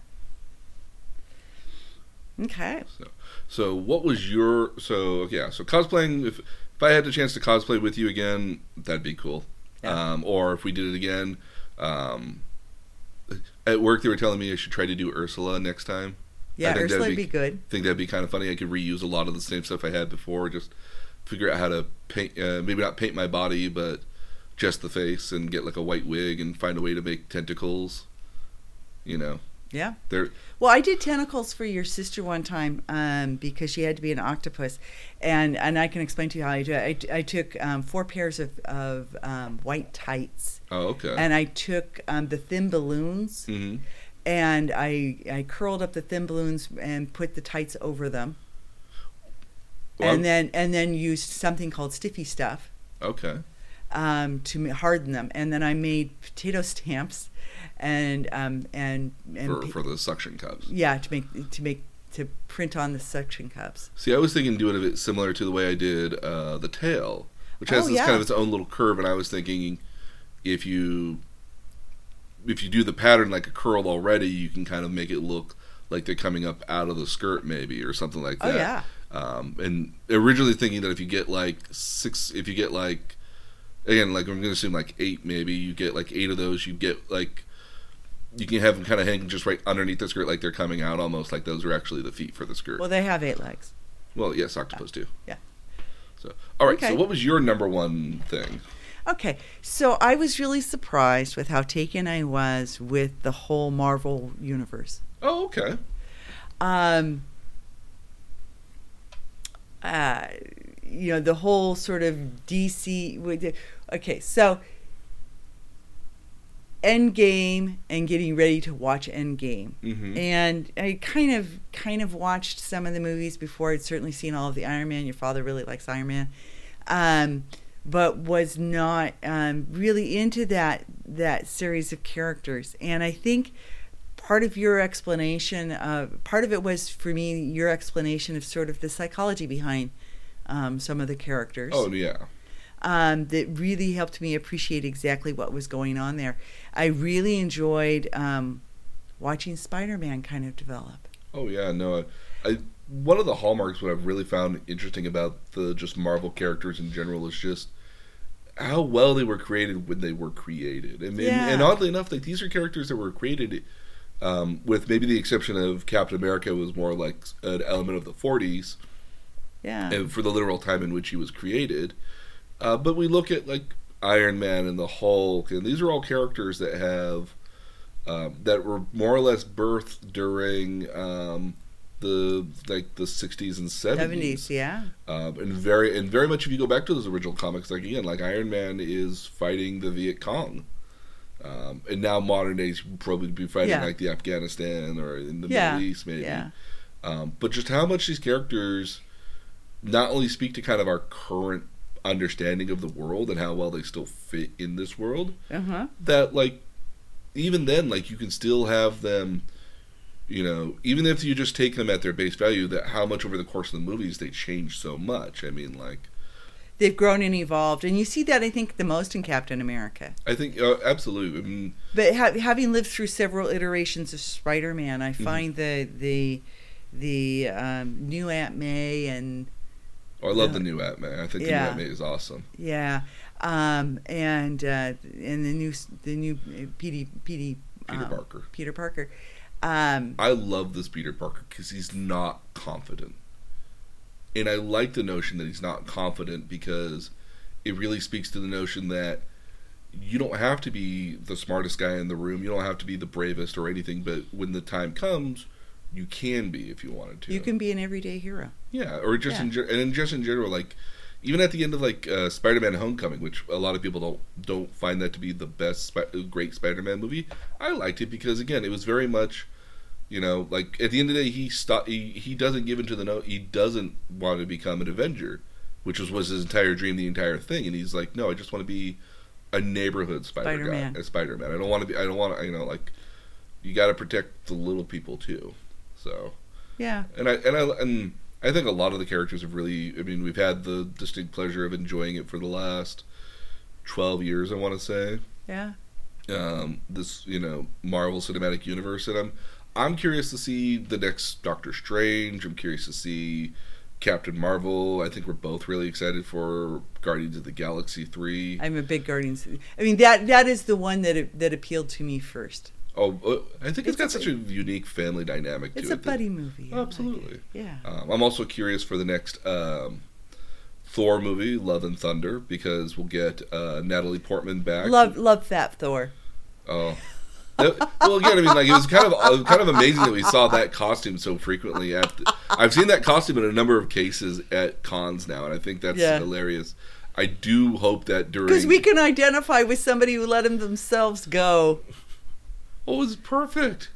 Okay. So, what was your so yeah? So cosplaying. If if I had the chance to cosplay with you again, that'd be cool. Yeah. Um, or if we did it again, um, at work they were telling me I should try to do Ursula next time. Yeah, think that'd Ursula would be- be good. I think that'd be kind of funny. I could reuse a lot of the same stuff I had before. Just figure out how to paint. Uh, maybe not paint my body, but just the face, and get like a white wig, and find a way to make tentacles. You know, Yeah. Well, I did tentacles for your sister one time um, because she had to be an octopus, and and I can explain to you how I do it. I, I took um, four pairs of of um, white tights, oh okay. and I took um, the thin balloons, hmm and I I curled up the thin balloons and put the tights over them, Well, and then and then used something called stiffy stuff okay. Um, to harden them, and then I made potato stamps, and um, and and For, for the suction cups. yeah to make to make to print on the suction cups. See, I was thinking doing it similar to the way I did uh, the tail, which has Oh, this yeah. kind of its own little curve, and I was thinking if you if you do the pattern like a curl already, you can kind of make it look like they're coming up out of the skirt, maybe, or something like that. Oh that. yeah. Um, and originally thinking that if you get like six, if you get like again, like I'm going to assume like eight, maybe you get like eight of those, you get like you can have them kind of hanging just right underneath the skirt, like they're coming out almost like those are actually the feet for the skirt. Well, they have eight legs. Well, yes, octopus too. Yeah. So, all right. Okay. So, what was your number one thing? Okay, so I was really surprised with how taken I was with the whole Marvel universe. Oh, okay. Um, uh, you know, the whole sort of DC. Okay, so Endgame and getting ready to watch Endgame. Mm-hmm. and I kind of kind of watched some of the movies before. I'd certainly seen all of the Iron Man. Your father really likes Iron Man, um, but was not um, really into that that series of characters. And I think part of your explanation, uh, part of it was for me your explanation of sort of the psychology behind um, some of the characters Oh, yeah. um, that really helped me appreciate exactly what was going on there. I really enjoyed um, watching Spider-Man kind of develop. Oh, yeah. No, I, I one of the hallmarks what I've really found interesting about the just Marvel characters in general is just how well they were created when they were created. And, Yeah. and, and oddly enough, like these are characters that were created um, with maybe the exception of Captain America was more like an element of the 40s Yeah. and for the literal time in which he was created. Uh, but we look at like Iron Man and the Hulk, and these are all characters that have um, that were more or less birthed during um, the like the 60s and 70s. Seventies, yeah. Um, and very and very much if you go back to those original comics, like again, like Iron Man is fighting the Viet Cong. Um, and now modern days probably be fighting Yeah. like the Afghanistan or in the Yeah. Middle East maybe. Yeah. Um, but just how much these characters not only speak to kind of our current understanding of the world and how well they still fit in this world, Uh huh. that like even then like you can still have them you know even if you just take them at their base value that how much over the course of the movies they change so much i mean like They've grown and evolved, and you see that I think the most in Captain America. i think uh, absolutely I mean, But ha- having lived through several iterations of Spider-Man, Mm-hmm. I find the the the um, new Aunt May and oh, i love Yeah. the new Aunt man. i think Yeah. the new May is awesome yeah, um, and uh, and the new the new uh, Petey Petey peter um, parker Peter Parker. Um, i love this peter parker because he's not confident and i like the notion that he's not confident because it really speaks to the notion that you don't have to be the smartest guy in the room. You don't have to be the bravest or anything. But when the time comes, you can be if you wanted to. you can be an everyday hero. yeah, or just Yeah. in ge- and just in general, like even at the end of like uh, Spider-Man: Homecoming, which a lot of people don't don't find that to be the best Spi- great Spider-Man movie. I liked it because again, it was very much. You know, like at the end of the day, he stop. He, he doesn't give into the note. He doesn't want to become an Avenger, which was was his entire dream, the entire thing. And he's like, no, I just want to be a neighborhood Spider Spider-Man. guy, a Spider Man. I don't want to be. I don't want to. You know, like you got to protect the little people too. So, Yeah, and I and I and I think a lot of the characters have really. I mean, we've had the distinct pleasure of enjoying it for the last twelve years. I want to say yeah. um, this you know Marvel Cinematic Universe, and I'm I'm curious to see the next Doctor Strange. I'm curious to see Captain Marvel. I think we're both really excited for Guardians of the Galaxy three. I'm a big Guardians. I mean that that is the one that that appealed to me first. Oh, uh, I think it's It's got a- such a unique family dynamic It's to a it. that- buddy movie. I like. Absolutely. Yeah. Um, I'm also curious for the next um, Thor movie, Love and Thunder, because we'll get uh, Natalie Portman back. Love love Fat Thor. Oh. Well, again, I mean, like it was kind of uh, kind of amazing that we saw that costume so frequently. At the, I've seen that costume in a number of cases at cons now, and I think that's Yeah. hilarious. I do hope that during Because we can identify with somebody who let them themselves go. Oh, it was perfect.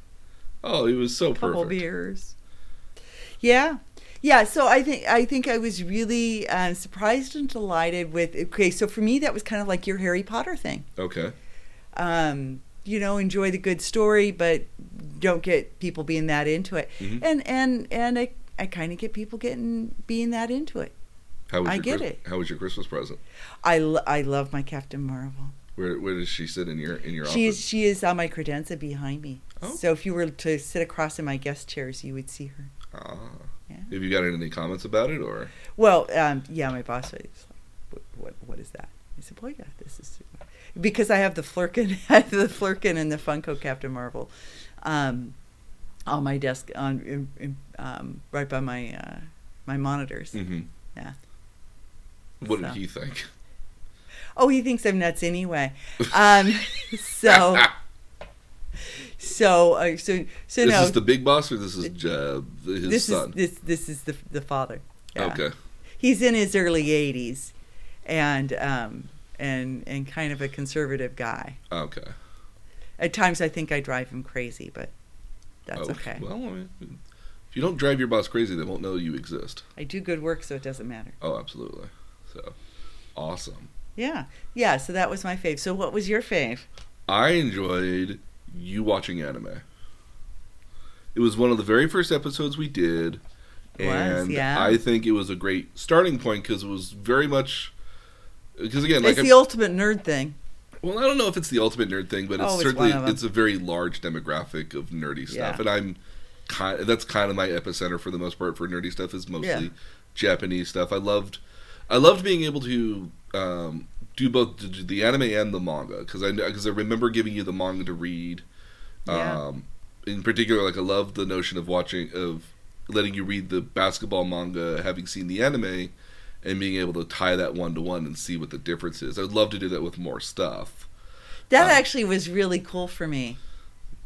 Oh, he was so Couple perfect. beers. Yeah. Yeah, so I think I think I was really uh, surprised and delighted with. Okay, so for me that was kind of like your Harry Potter thing. Okay. Um, you know, enjoy the good story, but don't get people being that into it. Mhm. And and and I I kind of get people getting being that into it. How was I your get it. How was your Christmas present? I, lo- I love my Captain Marvel. Where Where does she sit in your in your She is office? she is on my credenza behind me. Oh. So if you were to sit across in my guest chairs, you would see her. Ah. Yeah. Have you got any comments about it, or Well, um, yeah, my boss was like, what, what, is that? I said, well, yeah, this is because I have the Flerken, I have the Flerken and the Funko Captain Marvel, um, on my desk on in, in, um, right by my uh, my monitors. hmm Yeah. what So. did he think? Oh, he thinks I'm nuts anyway. Um, so so uh, so so this no. is the big boss, or this is uh, his this son? is this this is the the father. Yeah. Okay. he's in his early 80s and um and and kind of a conservative guy Okay. at times i think i drive him crazy but that's Oh, okay Well, I mean, if you don't drive your boss crazy, they won't know you exist. i do good work so it doesn't matter Oh, absolutely. So, awesome. Yeah yeah so that was my fave so what was your fave I enjoyed you watching anime. It was one of the very first episodes we did, Was, and yeah. I think it was a great starting point because it was very much. Because again, like it's the ultimate nerd thing Well, I don't know if it's the ultimate nerd thing, but it's Oh, certainly 'em. it's a very large demographic of nerdy stuff, Yeah. and I'm kind. That's kind of my epicenter for the most part for nerdy stuff is mostly Yeah. Japanese stuff. I loved, I loved being able to um, do both the- the anime and the manga because I because I remember giving you the manga to read. Yeah. Um, in particular, like I love the notion of watching of letting you read the basketball manga, having seen the anime, and being able to tie that one to one and see what the difference is. I'd love to do that with more stuff. That Uh, actually was really cool for me.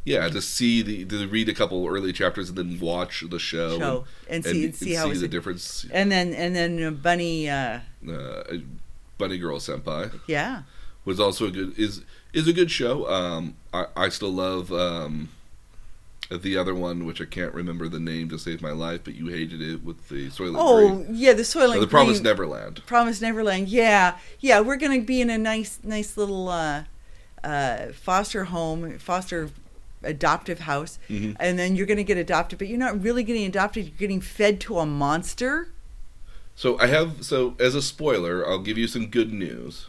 Yeah, to see the to read a couple early chapters and then watch the show, Show and see and see how it's the difference. and then and then uh, Bunny, uh, Uh, Bunny Girl Senpai. yeah, was also a good is is a good show. Um, I I still love um, the other one, which I can't remember the name to save my life, but you hated it with the Soylent Oh Green. yeah, the Soylent the Promised Green- Neverland. Promised Neverland. Yeah, yeah. We're gonna be in a nice, nice little uh, uh, foster home, foster adoptive house, Mhm. and then you're gonna get adopted, but you're not really getting adopted. You're getting fed to a monster. So I have so as a spoiler, I'll give you some good news.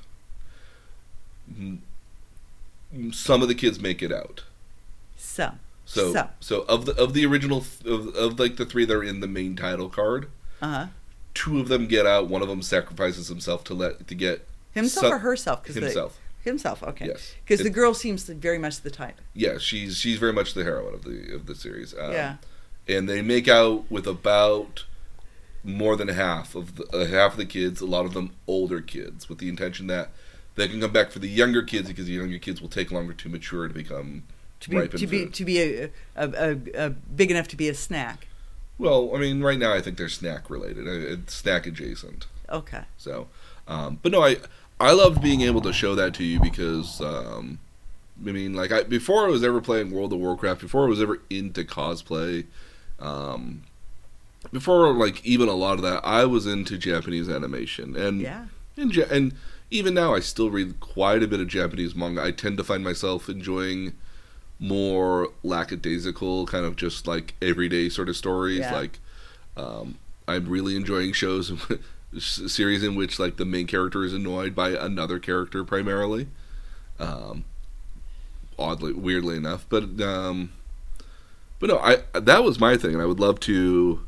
Some of the kids make it out. So, So So. so, of the of the original th- of, of like the three that are in the main title card, uh huh. two of them get out. One of them sacrifices himself to let to get Himself some- or herself? 'Cause the- himself. himself. Okay. Yes. Because the girl seems very much the type. yeah, she's she's very much the heroine of the of the series. Um, Yeah. and they make out with about more than half of the uh, half of the kids. A lot of them older kids, with the intention that they can come back for the younger kids because the younger kids will take longer to mature to become To be to be to be a, a, a, a big enough to be a snack. Well, I mean, right now I think they're snack related, uh, it's snack adjacent. Okay. So, um, but no, I I loved being able to show that to you because um, I mean, like I before I was ever playing World of Warcraft, before I was ever into cosplay, um, before like even a lot of that, I was into Japanese animation and Yeah. and, and even now I still read quite a bit of Japanese manga. I tend to find myself enjoying more lackadaisical, kind of just like everyday sort of stories. Yeah. Like, um, I'm really enjoying shows, series in which like the main character is annoyed by another character primarily. Um, oddly, weirdly enough, but um, but no, I that was my thing, and I would love to.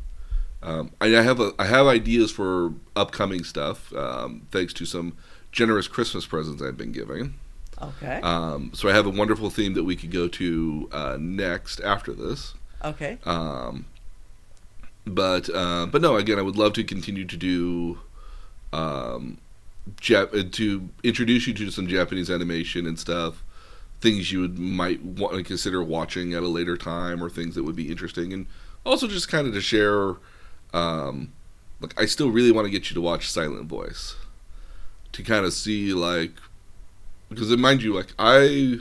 Um, I have a, I have ideas for upcoming stuff, um, thanks to some generous Christmas presents I've been giving. Okay. Um, so I have a wonderful theme that we could go to uh, next after this. okay. Um, but uh, but no, again, I would love to continue to do um, Jap- uh, to introduce you to some Japanese animation and stuff, things you would might want to consider watching at a later time, or things that would be interesting, and also just kind of to share. Um, like, I still really want to get you to watch Silent Voice to kind of see like because mind you, like I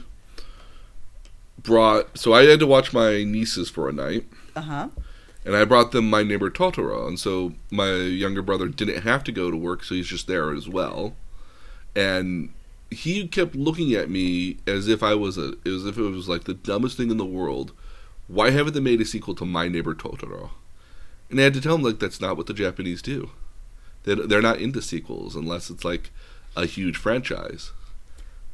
brought so I had to watch my nieces for a night Uh huh. and I brought them my neighbor Totoro, and so my younger brother didn't have to go to work, so he's just there as well. And he kept looking at me as if I was a, as if it was like the dumbest thing in the world. Why haven't they made a sequel to My Neighbor Totoro? And I had to tell him like that's not what the Japanese do. They they're not into sequels unless it's like a huge franchise.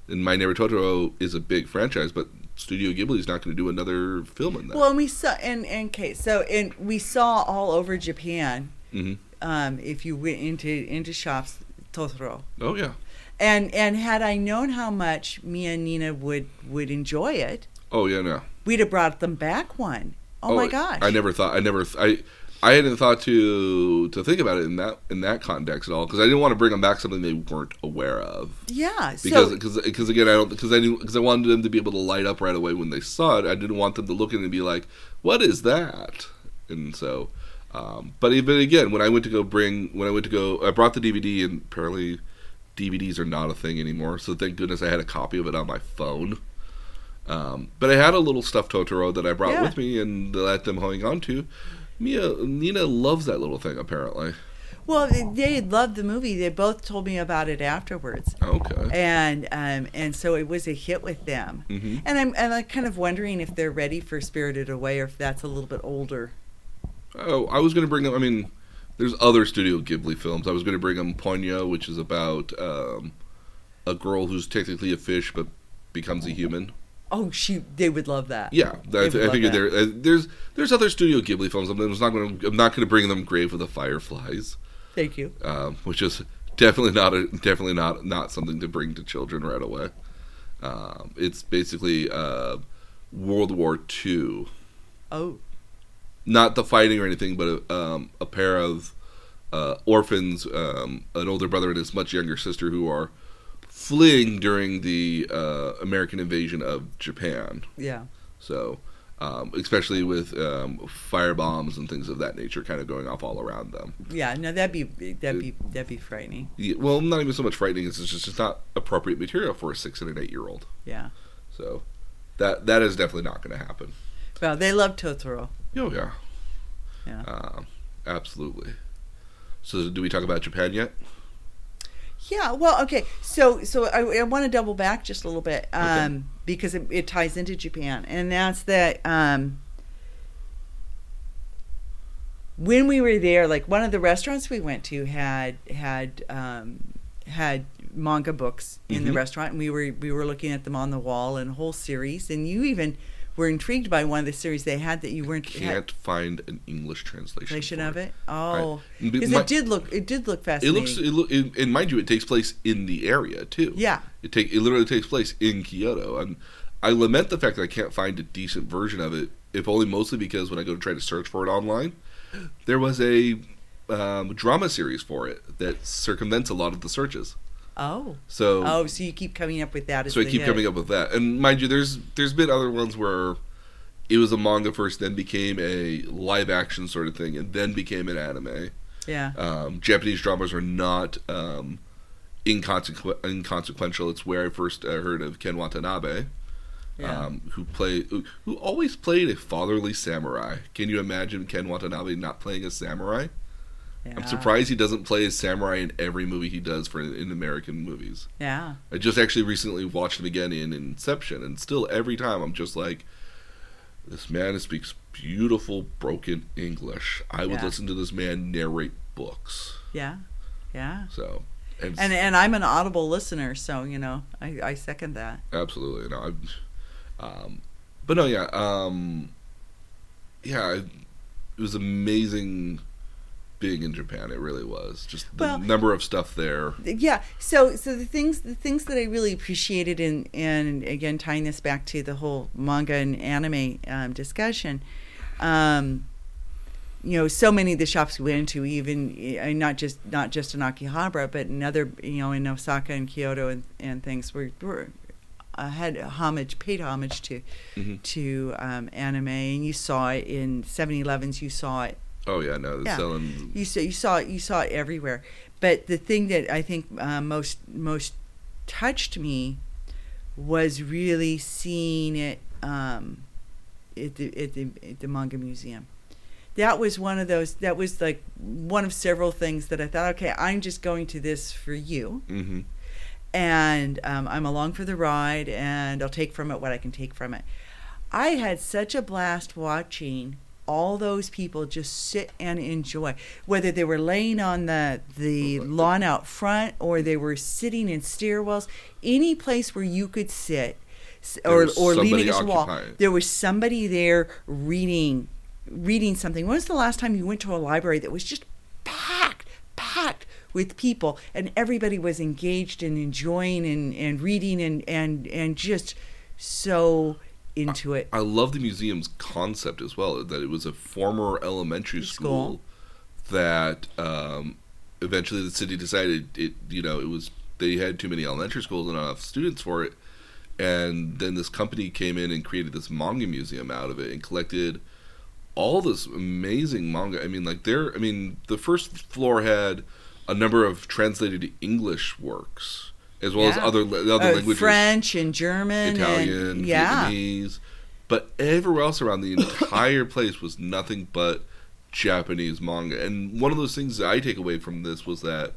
And My Neighbor Totoro is a big franchise, but Studio Ghibli is not going to do another film in that. Well, and we saw and and okay, so and we saw all over Japan. hmm Um, if you went into into shops, Totoro. Oh yeah. And and had I known how much me and Nina would would enjoy it, Oh yeah, no. we'd have brought them back one. Oh, my gosh! I never thought. I never. I. I hadn't thought to to think about it in that in that context at all because I didn't want to bring them back something they weren't aware of Yeah. because so because because again I don't because I because I wanted them to be able to light up right away when they saw it I didn't want them to look at it and be like what is that and so um, but even again when I went to go bring when I went to go I brought the DVD and apparently DVDs are not a thing anymore so thank goodness I had a copy of it on my phone um, but I had a little stuffed Totoro that I brought Yeah. with me and let them hang on to. Mia Nina loves that little thing apparently. well, they- loved the movie. They both told me about it afterwards. Okay. and um, and so it was a hit with them. Mhm. And I'm and I'm kind of wondering if they're ready for Spirited Away or if that's a little bit older. Oh, I was going to bring them. I mean, there's other Studio Ghibli films. I was going to bring them Ponyo, which is about um, a girl who's technically a fish but becomes a human. Oh, she they would love that. Yeah, I, th- I figured there. Uh, there's there's other Studio Ghibli films. I'm, not going. I'm not going to bring them Grave of the Fireflies, Thank you. um, which is definitely not a definitely not not something to bring to children right away. Um, it's basically uh, World War II, Oh, not the fighting or anything, but a, um, a pair of uh, orphans, um, an older brother and his much younger sister, who are fleeing during the uh, American invasion of Japan. yeah. So, um, especially with um, fire bombs and things of that nature, kind of going off all around them. Yeah, no, that'd be that'd be that'd be frightening. Yeah, well, not even so much frightening; it's just it's not appropriate material for a six and an eight year old. Yeah. So, that that is definitely not going to happen. Well, they love Totoro. Oh yeah, Yeah. um, absolutely. So, do we talk about Japan yet? Yeah, well, okay. So, so I, I want to double back just a little bit um, because it, it ties into Japan, and that's that um, when we were there, like one of the restaurants we went to had had um, had manga books in the Mhm. restaurant, and we were we were looking at them on the wall and a whole series, and you even were intrigued by one of the series they had that you weren't had Can't find an English translation. translation of it. Oh, because it did look it did look fascinating. It looks, it look, and and mind you, it takes place in the area too. yeah, It take it literally takes place in Kyoto, and I lament the fact that I can't find a decent version of it. If only mostly because when I go to try to search for it online, there was a um, drama series for it that circumvents a lot of the searches. Oh. So Oh, so you keep coming up with that as so I the keep hit. coming up with that. And mind you, there's there's been other ones where it was a manga first, then became a live action sort of thing, and then became an anime. Yeah. Um, Japanese dramas are not um, inconsequ- inconsequential. It's where I first uh, heard of Ken Watanabe, Yeah. um, who play who, who always played a fatherly samurai. Can you imagine Ken Watanabe not playing a samurai? I'm surprised he doesn't play a samurai in every movie he does for in American movies. Yeah. I just actually recently watched him again in Inception, and still every time I'm just like, this man speaks beautiful broken English. I would Yeah. listen to this man narrate books. Yeah. Yeah. So, and, And and I'm an audible listener, so you know I, I second that. absolutely, no, I'm, um, but no, yeah, um, yeah, it was amazing being in Japan. It really was just the Well- number of stuff there. Yeah. So so the things the things that I really appreciated in and again tying this back to the whole manga and anime um, discussion. Um, you know, so many of the shops we went into, even uh, not just not just in Akihabara, but in other, you know, in Osaka and Kyoto and, and things, were, were uh, had homage, paid homage to hmm to um, anime, and you saw it in 7-Elevens. You saw it Oh yeah, no, they're Yeah. selling. you saw you saw it you saw it everywhere. But the thing that I think uh, most most touched me was really seeing it um, at the at the at the manga museum. That was one of those. That was like one of several things that I thought, okay, I'm just going to this for you, hmm and um, I'm along for the ride, and I'll take from it what I can take from it. I had such a blast watching all those people just sit and enjoy, whether they were laying on the the lawn out front or they were sitting in stairwells, any place where you could sit or or leaning against a wall, there was somebody there reading reading something. When was the last time you went to a library that was just packed, packed with people and everybody was engaged and enjoying and, and reading and, and, and just so into it. I love the museum's concept as well. That it was a former elementary school, School. that um, eventually the city decided it. You know, it was they had too many elementary schools and not enough students for it, and then this company came in and created this manga museum out of it and collected all this amazing manga. I mean, like there. I mean, the first floor had a number of translated English works as well as other other Uh, languages. French and German Italian, and yeah, Vietnamese, but everywhere else around the entire place was nothing but Japanese manga. And one of those things that I take away from this was that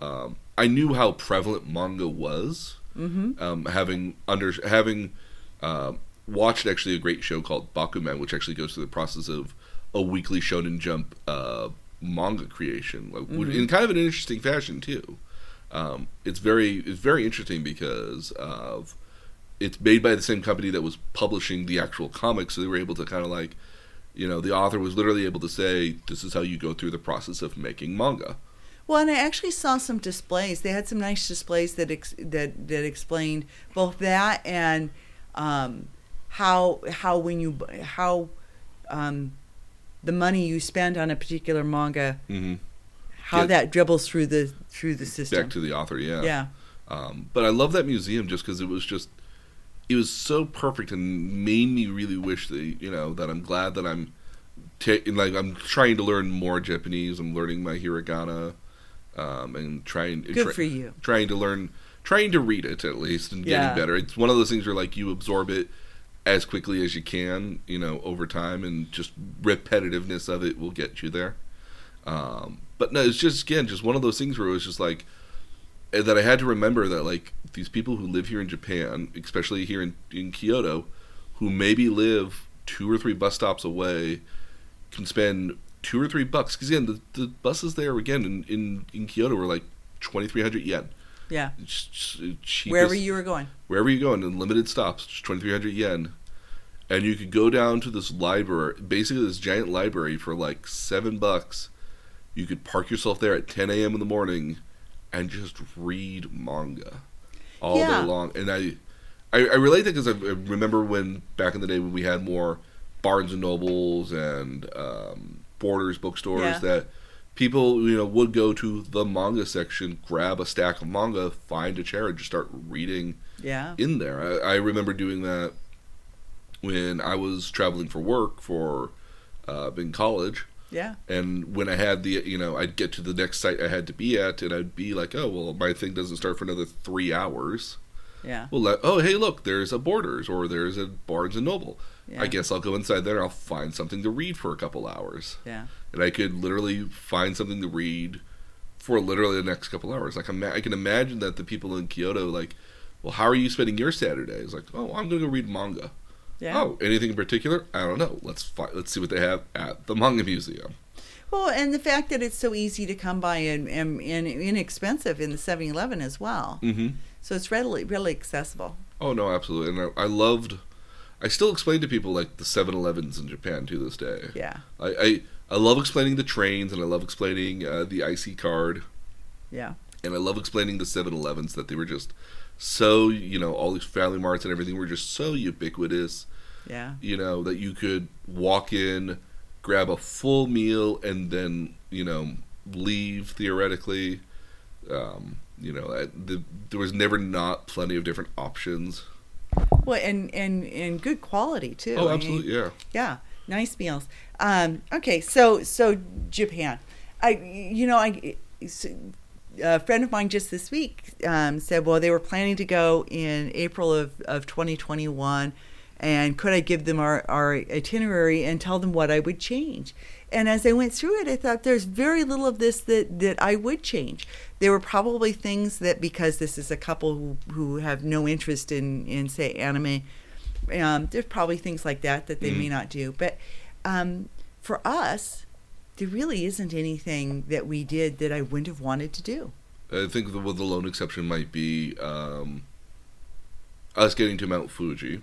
um, I knew how prevalent manga was, hmm um, having under having um, watched actually a great show called Bakuman, which actually goes through the process of a weekly Shonen Jump uh, manga creation, like, Mhm. in kind of an interesting fashion too. Um, it's very it's very interesting because of it's made by the same company that was publishing the actual comics, so they were able to kind of like, you know, the author was literally able to say, "This is how you go through the process of making manga." Well, and I actually saw some displays. They had some nice displays that ex- that that explained both that and um, how how when you how um, the money you spend on a particular manga, hmm how that dribbles through the through the system. Back to the author, yeah. yeah, Um, but I love that museum just because it was just, it was so perfect and made me really wish that you know that I'm glad that I'm, ta- like I'm trying to learn more Japanese. I'm learning my hiragana, um, and trying good try- for you. trying to learn, trying to read it at least and getting Yeah. better. It's one of those things where like you absorb it as quickly as you can, you know, over time, and just repetitiveness of it will get you there. Um, but no, it's just again just one of those things where it was just like eh, that I had to remember that like these people who live here in Japan, especially here in, in Kyoto, who maybe live two or three bus stops away, can spend two or three bucks. Because again, the, the buses there again in, in, in Kyoto were like twenty three hundred yen. Yeah, cheapest, wherever you were going. wherever you go in limited stops, just twenty three hundred yen. And you could go down to this library, basically this giant library for like seven bucks. You could park yourself there at ten a.m. in the morning, and just read manga all Yeah. day long. And I, I, I relate that because I, I remember when back in the day when we had more Barnes and Nobles and um, Borders bookstores Yeah. that people you know would go to the manga section, grab a stack of manga, find a chair, and just start reading Yeah, in there. I, I remember doing that when I was traveling for work for uh, in college, yeah, and when I had the you know I'd get to the next site I had to be at, and I'd be like, oh well, my thing doesn't start for another three hours. yeah, Well, let, oh hey look, there's a Borders or there's a Barnes and Noble. yeah. I guess I'll go inside there. I'll find something to read for a couple hours, Yeah, and I could literally find something to read for literally the next couple hours. Like I'm, I can imagine that the people in Kyoto like, well, how are you spending your Saturdays? Like, oh, I'm gonna go read manga. Yeah. Oh, anything in particular? I don't know. Let's let's see what they have at the manga museum. Well, and the fact that it's so easy to come by and, and, and inexpensive in the 7-Eleven as well. Mm-hmm. So it's readily, really accessible. Oh no, absolutely. And I, I loved. I still explain to people like the 7-Elevens in Japan to this day. Yeah, I, I I love explaining the trains and I love explaining uh, the IC card yeah, and I love explaining the 7-Elevens that they were just so you know all these family marts and everything were just so ubiquitous. yeah. You know that you could walk in, grab a full meal, and then you know leave theoretically. Um, you know, uh, the, there was never not plenty of different options. Well, and, and, and good quality, too. Oh, I mean, absolutely, yeah. Yeah, nice meals. Um, okay, so so Japan, I you know I a friend of mine just this week um, said, well, they were planning to go in April of of 2021, and could I give them our our itinerary and tell them what I would change? And as I went through it, I thought there's very little of this that that I would change. There were probably things that because this is a couple who who have no interest in in say anime um, there's probably things like that that they may Mhm. not do. But um, for us, there really isn't anything that we did that I wouldn't have wanted to do. I think the, well, the lone exception might be um, us getting to Mount Fuji,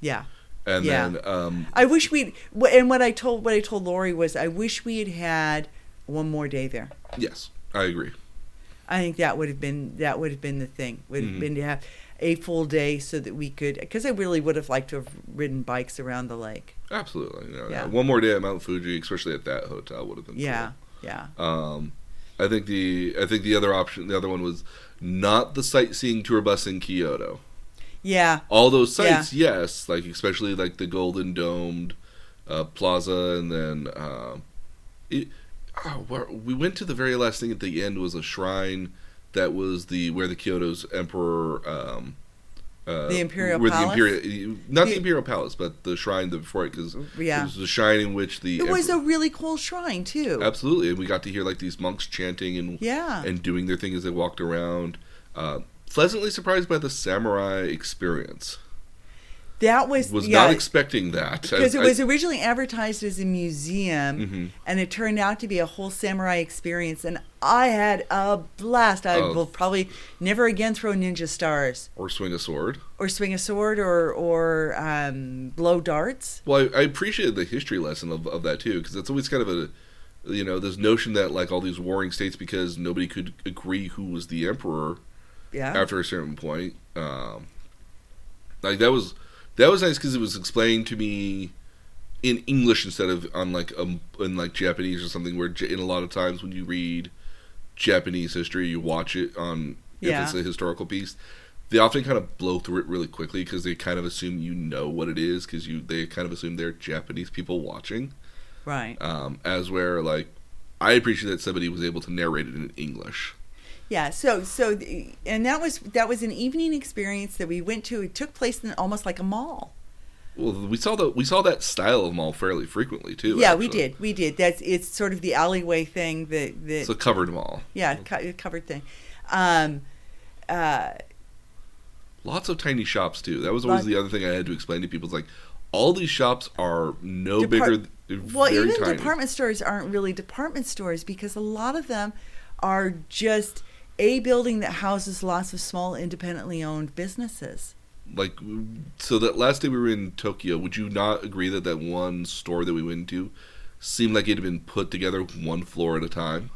Yeah, and Yeah. then um, I wish we'd. And what I told what I told Lori was, I wish we had had one more day there. yes, I agree. I think that would have been that would have been the thing. Would have Mhm. been to have a full day so that we could. Because I really would have liked to have ridden bikes around the lake. Absolutely, know, Yeah. one more day at Mount Fuji, especially at that hotel, would have been Yeah, yeah, Um, I think the I think the other option, the other one was not the sightseeing tour bus in Kyoto. yeah, All those sites, yes, like especially like the Golden Domed uh, Plaza, and then um, it, oh, we went to the very last thing at the end was a shrine that was the where the Kyoto's emperor. Um, uh, The Imperial where Palace? The Imperial, not the, The- Imperial Palace, but the shrine before it, because Yeah. it was the shrine in which the it was a really cool shrine too. absolutely, and we got to hear like these monks chanting and Yeah, and doing their thing as they walked around. Uh, pleasantly surprised by the samurai experience. That was Was yeah. not expecting that because I- it was originally advertised as a museum Mhm. and it turned out to be a whole samurai experience and i had a blast i Oh. will probably never again throw ninja stars or swing a sword. or swing a sword or or um, blow darts Well, I, I appreciated the history lesson of, of that too, because it's always kind of a you know, this notion that like all these warring states because nobody could agree who was the emperor Yeah. after a certain point. Um, like that was that was nice because it was explained to me in English instead of on like um in like Japanese or something. Where in a lot of times when you read Japanese history, you watch it on if Yeah. it's a historical piece. They often kind of blow through it really quickly because they kind of assume you know what it is because you they kind of assume they're Japanese people watching. right. Um, as where like I appreciate that somebody was able to narrate it in English. Yeah, so so the- and that was that was an evening experience that we went to. It took place in almost like a mall. Well, we saw the we saw that style of mall fairly frequently too. yeah, we did. We did. That's it's sort of the alleyway thing that that It's a covered mall. yeah, co- covered thing. Um uh Lots of tiny shops too. That was always Lot- the other thing I had to explain to people. It's like all these shops are no Depart- bigger. Well, even tiny. department stores aren't really department stores because a lot of them are just a building that houses lots of small independently owned businesses. Like so, that last day we were in Tokyo. Would you not agree that that one store that we went to seemed like it had been put together one floor at a time?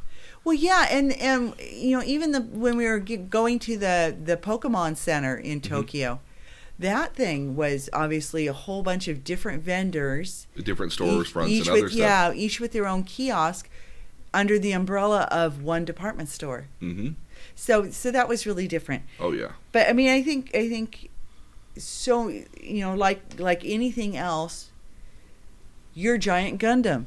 Well, yeah, and and you know, even the when we were going to the the Pokemon Center in Mm-hmm. Tokyo, that thing was obviously a whole bunch of different vendors, Different stores, each, fronts, each and other with stuff. yeah, each with their own kiosk, under the umbrella of one department store. hmm So so that was really different. Oh yeah. But I mean, I think I think so. You know, like like anything else, your giant Gundam.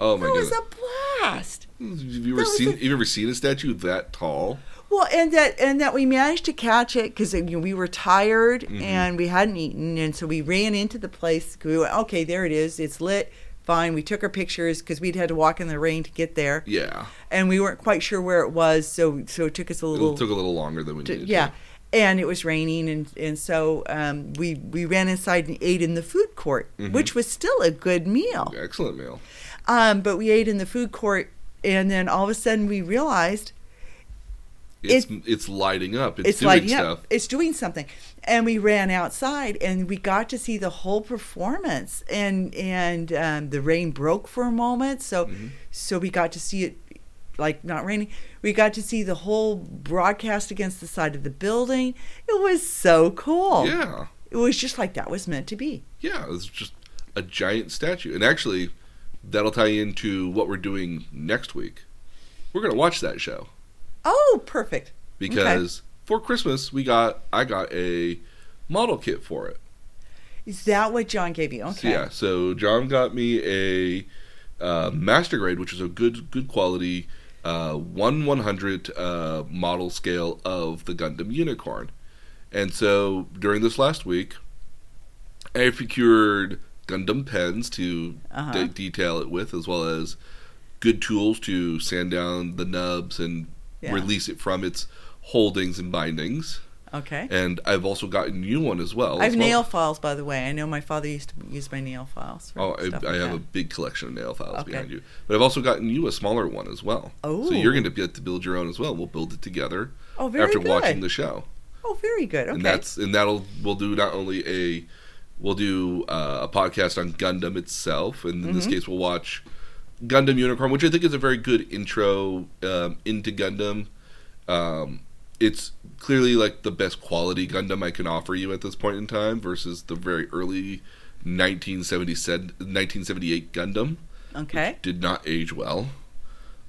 Oh my god. that was a blast. Have you ever seen? a- Have you ever seen a statue that tall? Well, and that and that we managed to catch it because you know, we were tired Mhm. and we hadn't eaten, and so we ran into the place. We went, okay, there it is. It's lit. Fine. We took our pictures because we'd had to walk in the rain to get there, Yeah. and we weren't quite sure where it was. So so it took us a little. it took a little longer than we to- needed. yeah, To. and it was raining, and and so um, we we ran inside and ate in the food court, Mhm. which was still a good meal. Excellent meal. Um, but we ate in the food court, and then all of a sudden we realized It's it's lighting up. It's, it's doing lighting stuff. up. It's doing something. And we ran outside and we got to see the whole performance. And and um, the rain broke for a moment, so Mhm. so we got to see it like not raining. We got to see the whole broadcast against the side of the building. It was so cool. Yeah. It was just like that was meant to be. Yeah, it was just a giant statue. And actually, that'll tie into what we're doing next week. We're going to watch that show Oh, perfect. because for Christmas, we got I got a model kit for it. Is that what John gave you? So, Okay. yeah, so John got me a uh, master grade, which is a good good quality uh, one one hundred uh, model scale of the Gundam Unicorn. And so during this last week, I procured Gundam pens to Uh-huh. de- detail it with, as well as good tools to sand down the nubs and Yeah. release it from its holdings and bindings. Okay. And I've also gotten you one as well. I have not- nail files, by the way. I know my father used to use my nail files. Oh, I, I like have that. a big collection of nail files Okay. behind you. But I've also gotten you a smaller one as well. Oh. So you're going to get to build your own as well. We'll build it together Oh, very after good. watching the show. Oh, very good. Okay. And that's and that'll we'll do not only a we'll do uh, a podcast on Gundam itself, and in this Mhm. case we'll watch Gundam Unicorn, which I think is a very good intro um, into Gundam. Um, it's clearly like the best quality Gundam I can offer you at this point in time versus the very early 1977 1978 Gundam. okay. Did not age well.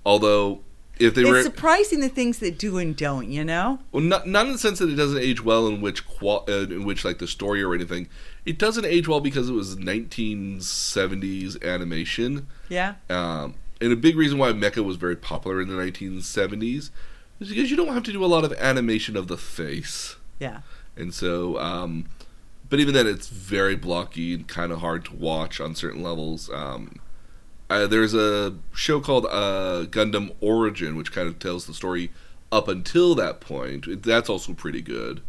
Although if they It's were surprising the things that do and don't. You know. well, not not in the sense that it doesn't age well in which qual- uh, in which like the story or anything. It doesn't age well because it was 1970s animation. Yeah. Um, and a big reason why Mecha was very popular in the 1970s is because you don't have to do a lot of animation of the face. Yeah. And so, um, but even then, it's very blocky and kind of hard to watch on certain levels. Um, uh, there's a show called uh, Gundam Origin, which kind of tells the story up until that point. It- That's also pretty good.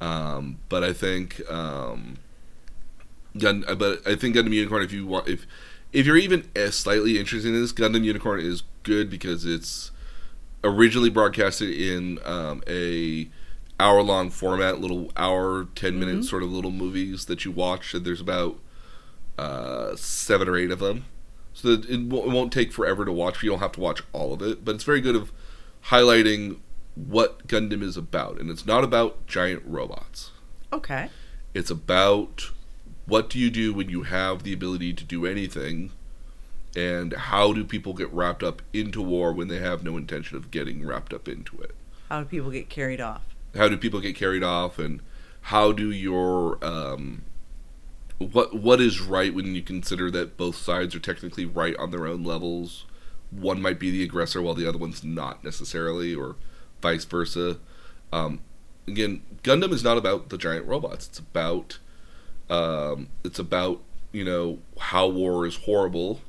Um, but I think, um, Gun, uh, but I think Gundam Unicorn, if you want, if if you're even slightly interested in this, Gundam Unicorn is good because it's originally broadcasted in um, a hour long format, little hour, 10 minute Mhm. sort of little movies that you watch. And there's about uh, seven or eight of them. so that it, w- it won't take forever to watch. You don't have to watch all of it, but it's very good of highlighting what Gundam is about, and it's not about giant robots. Okay. It's about what do you do when you have the ability to do anything, and how do people get wrapped up into war when they have no intention of getting wrapped up into it? How do people get carried off? How do people get carried off, and how do your um, what what is right when you consider that both sides are technically right on their own levels? One might be the aggressor while the other one's not necessarily, or vice versa. Um, again, Gundam is not about the giant robots. It's about um, it's about you know how war is horrible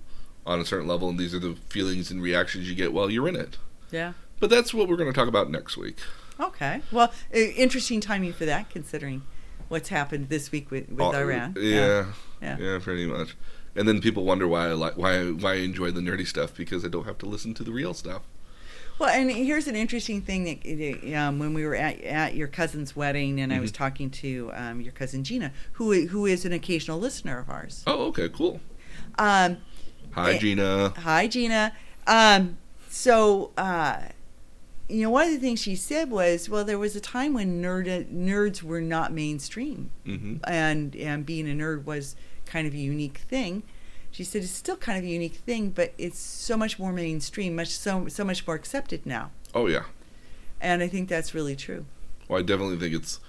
on a certain level, and these are the feelings and reactions you get while you're in it. Yeah. But that's what we're going to talk about next week. Okay. Well, interesting timing for that, considering what's happened this week with, with Uh, Iran. Yeah, Yeah. yeah, pretty much. And then people wonder why I like why why I enjoy the nerdy stuff because I don't have to listen to the real stuff. Well, and here's an interesting thing that um, when we were at, at your cousin's wedding, and I was Mhm. talking to um, your cousin Gina, who who is an occasional listener of ours. Oh, okay, cool. Um, Hi, Eh. Gina. hi, Gina. Um, so, uh, you know, one of the things she said was, well, there was a time when nerd nerds were not mainstream, hmm and and being a nerd was kind of a unique thing. She said it's still kind of a unique thing, but it's so much more mainstream, much so so much more accepted now, Oh yeah. and I think that's really true. Well, I definitely think it's.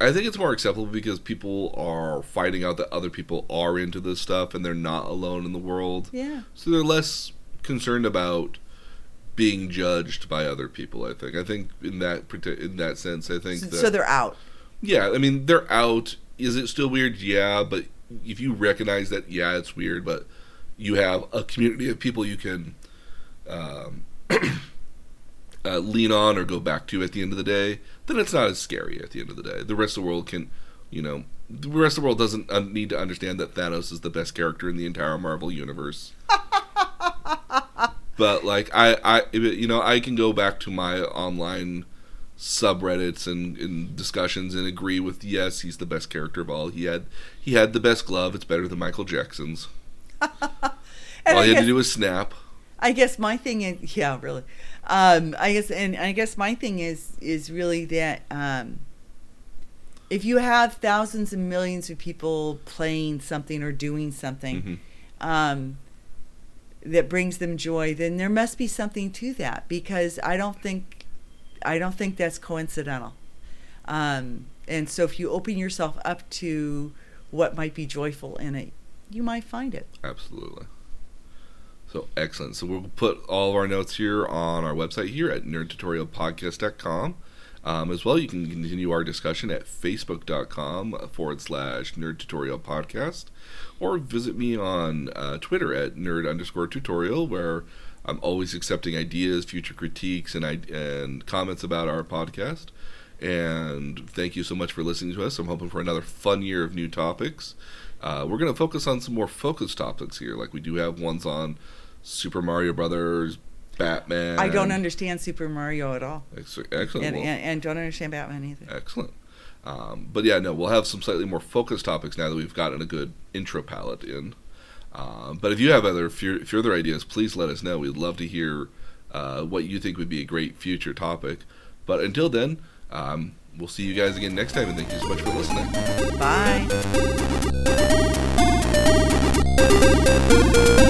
I think it's more acceptable because people are finding out that other people are into this stuff and they're not alone in the world. Yeah. So they're less concerned about being judged by other people. I think. I think in that in that sense, I think So, that so they're out. yeah. I mean, they're out. Is it still weird? Yeah, but if you recognize that, yeah, it's weird, but you have a community of people you can um, uh, lean on or go back to at the end of the day, then it's not as scary at the end of the day. The rest of the world can, you know, the rest of the world doesn't uh, need to understand that Thanos is the best character in the entire Marvel universe. but like I, I, you know, I can go back to my online subreddits and, and discussions and agree with yes, he's the best character of all. He had he had the best glove. It's better than Michael Jackson's. All I he had guess- to do was snap. I guess my thing is yeah, really. Um, I guess and I guess my thing is is really that um, if you have thousands and millions of people playing something or doing something Mhm. um, that brings them joy, then there must be something to that because I don't think I don't think that's coincidental. Um, and so if you open yourself up to what might be joyful in it, you might find it. Absolutely. So excellent. So we'll put all of our notes here on our website here at nerdtutorialpodcast.com. Um, as well, you can continue our discussion at facebook.com forward slash nerd tutorial podcast or visit me on uh, Twitter at nerd underscore tutorial where I'm always accepting ideas, future critiques, and, and comments about our podcast. And thank you so much for listening to us. I'm hoping for another fun year of new topics. Uh, we're going to focus on some more focused topics here, like we do have ones on Super Mario Brothers, Batman. I don't understand Super Mario at all, Ex- Excellent. and, well, and, and don't understand Batman either. excellent. Um, but yeah, no, we'll have some slightly more focused topics now that we've gotten a good intro palette in. Um, but if you have other fu- further ideas, please let us know. We'd love to hear uh, what you think would be a great future topic. But until then, um, we'll see you guys again next time, and thank you so much for listening. Bye.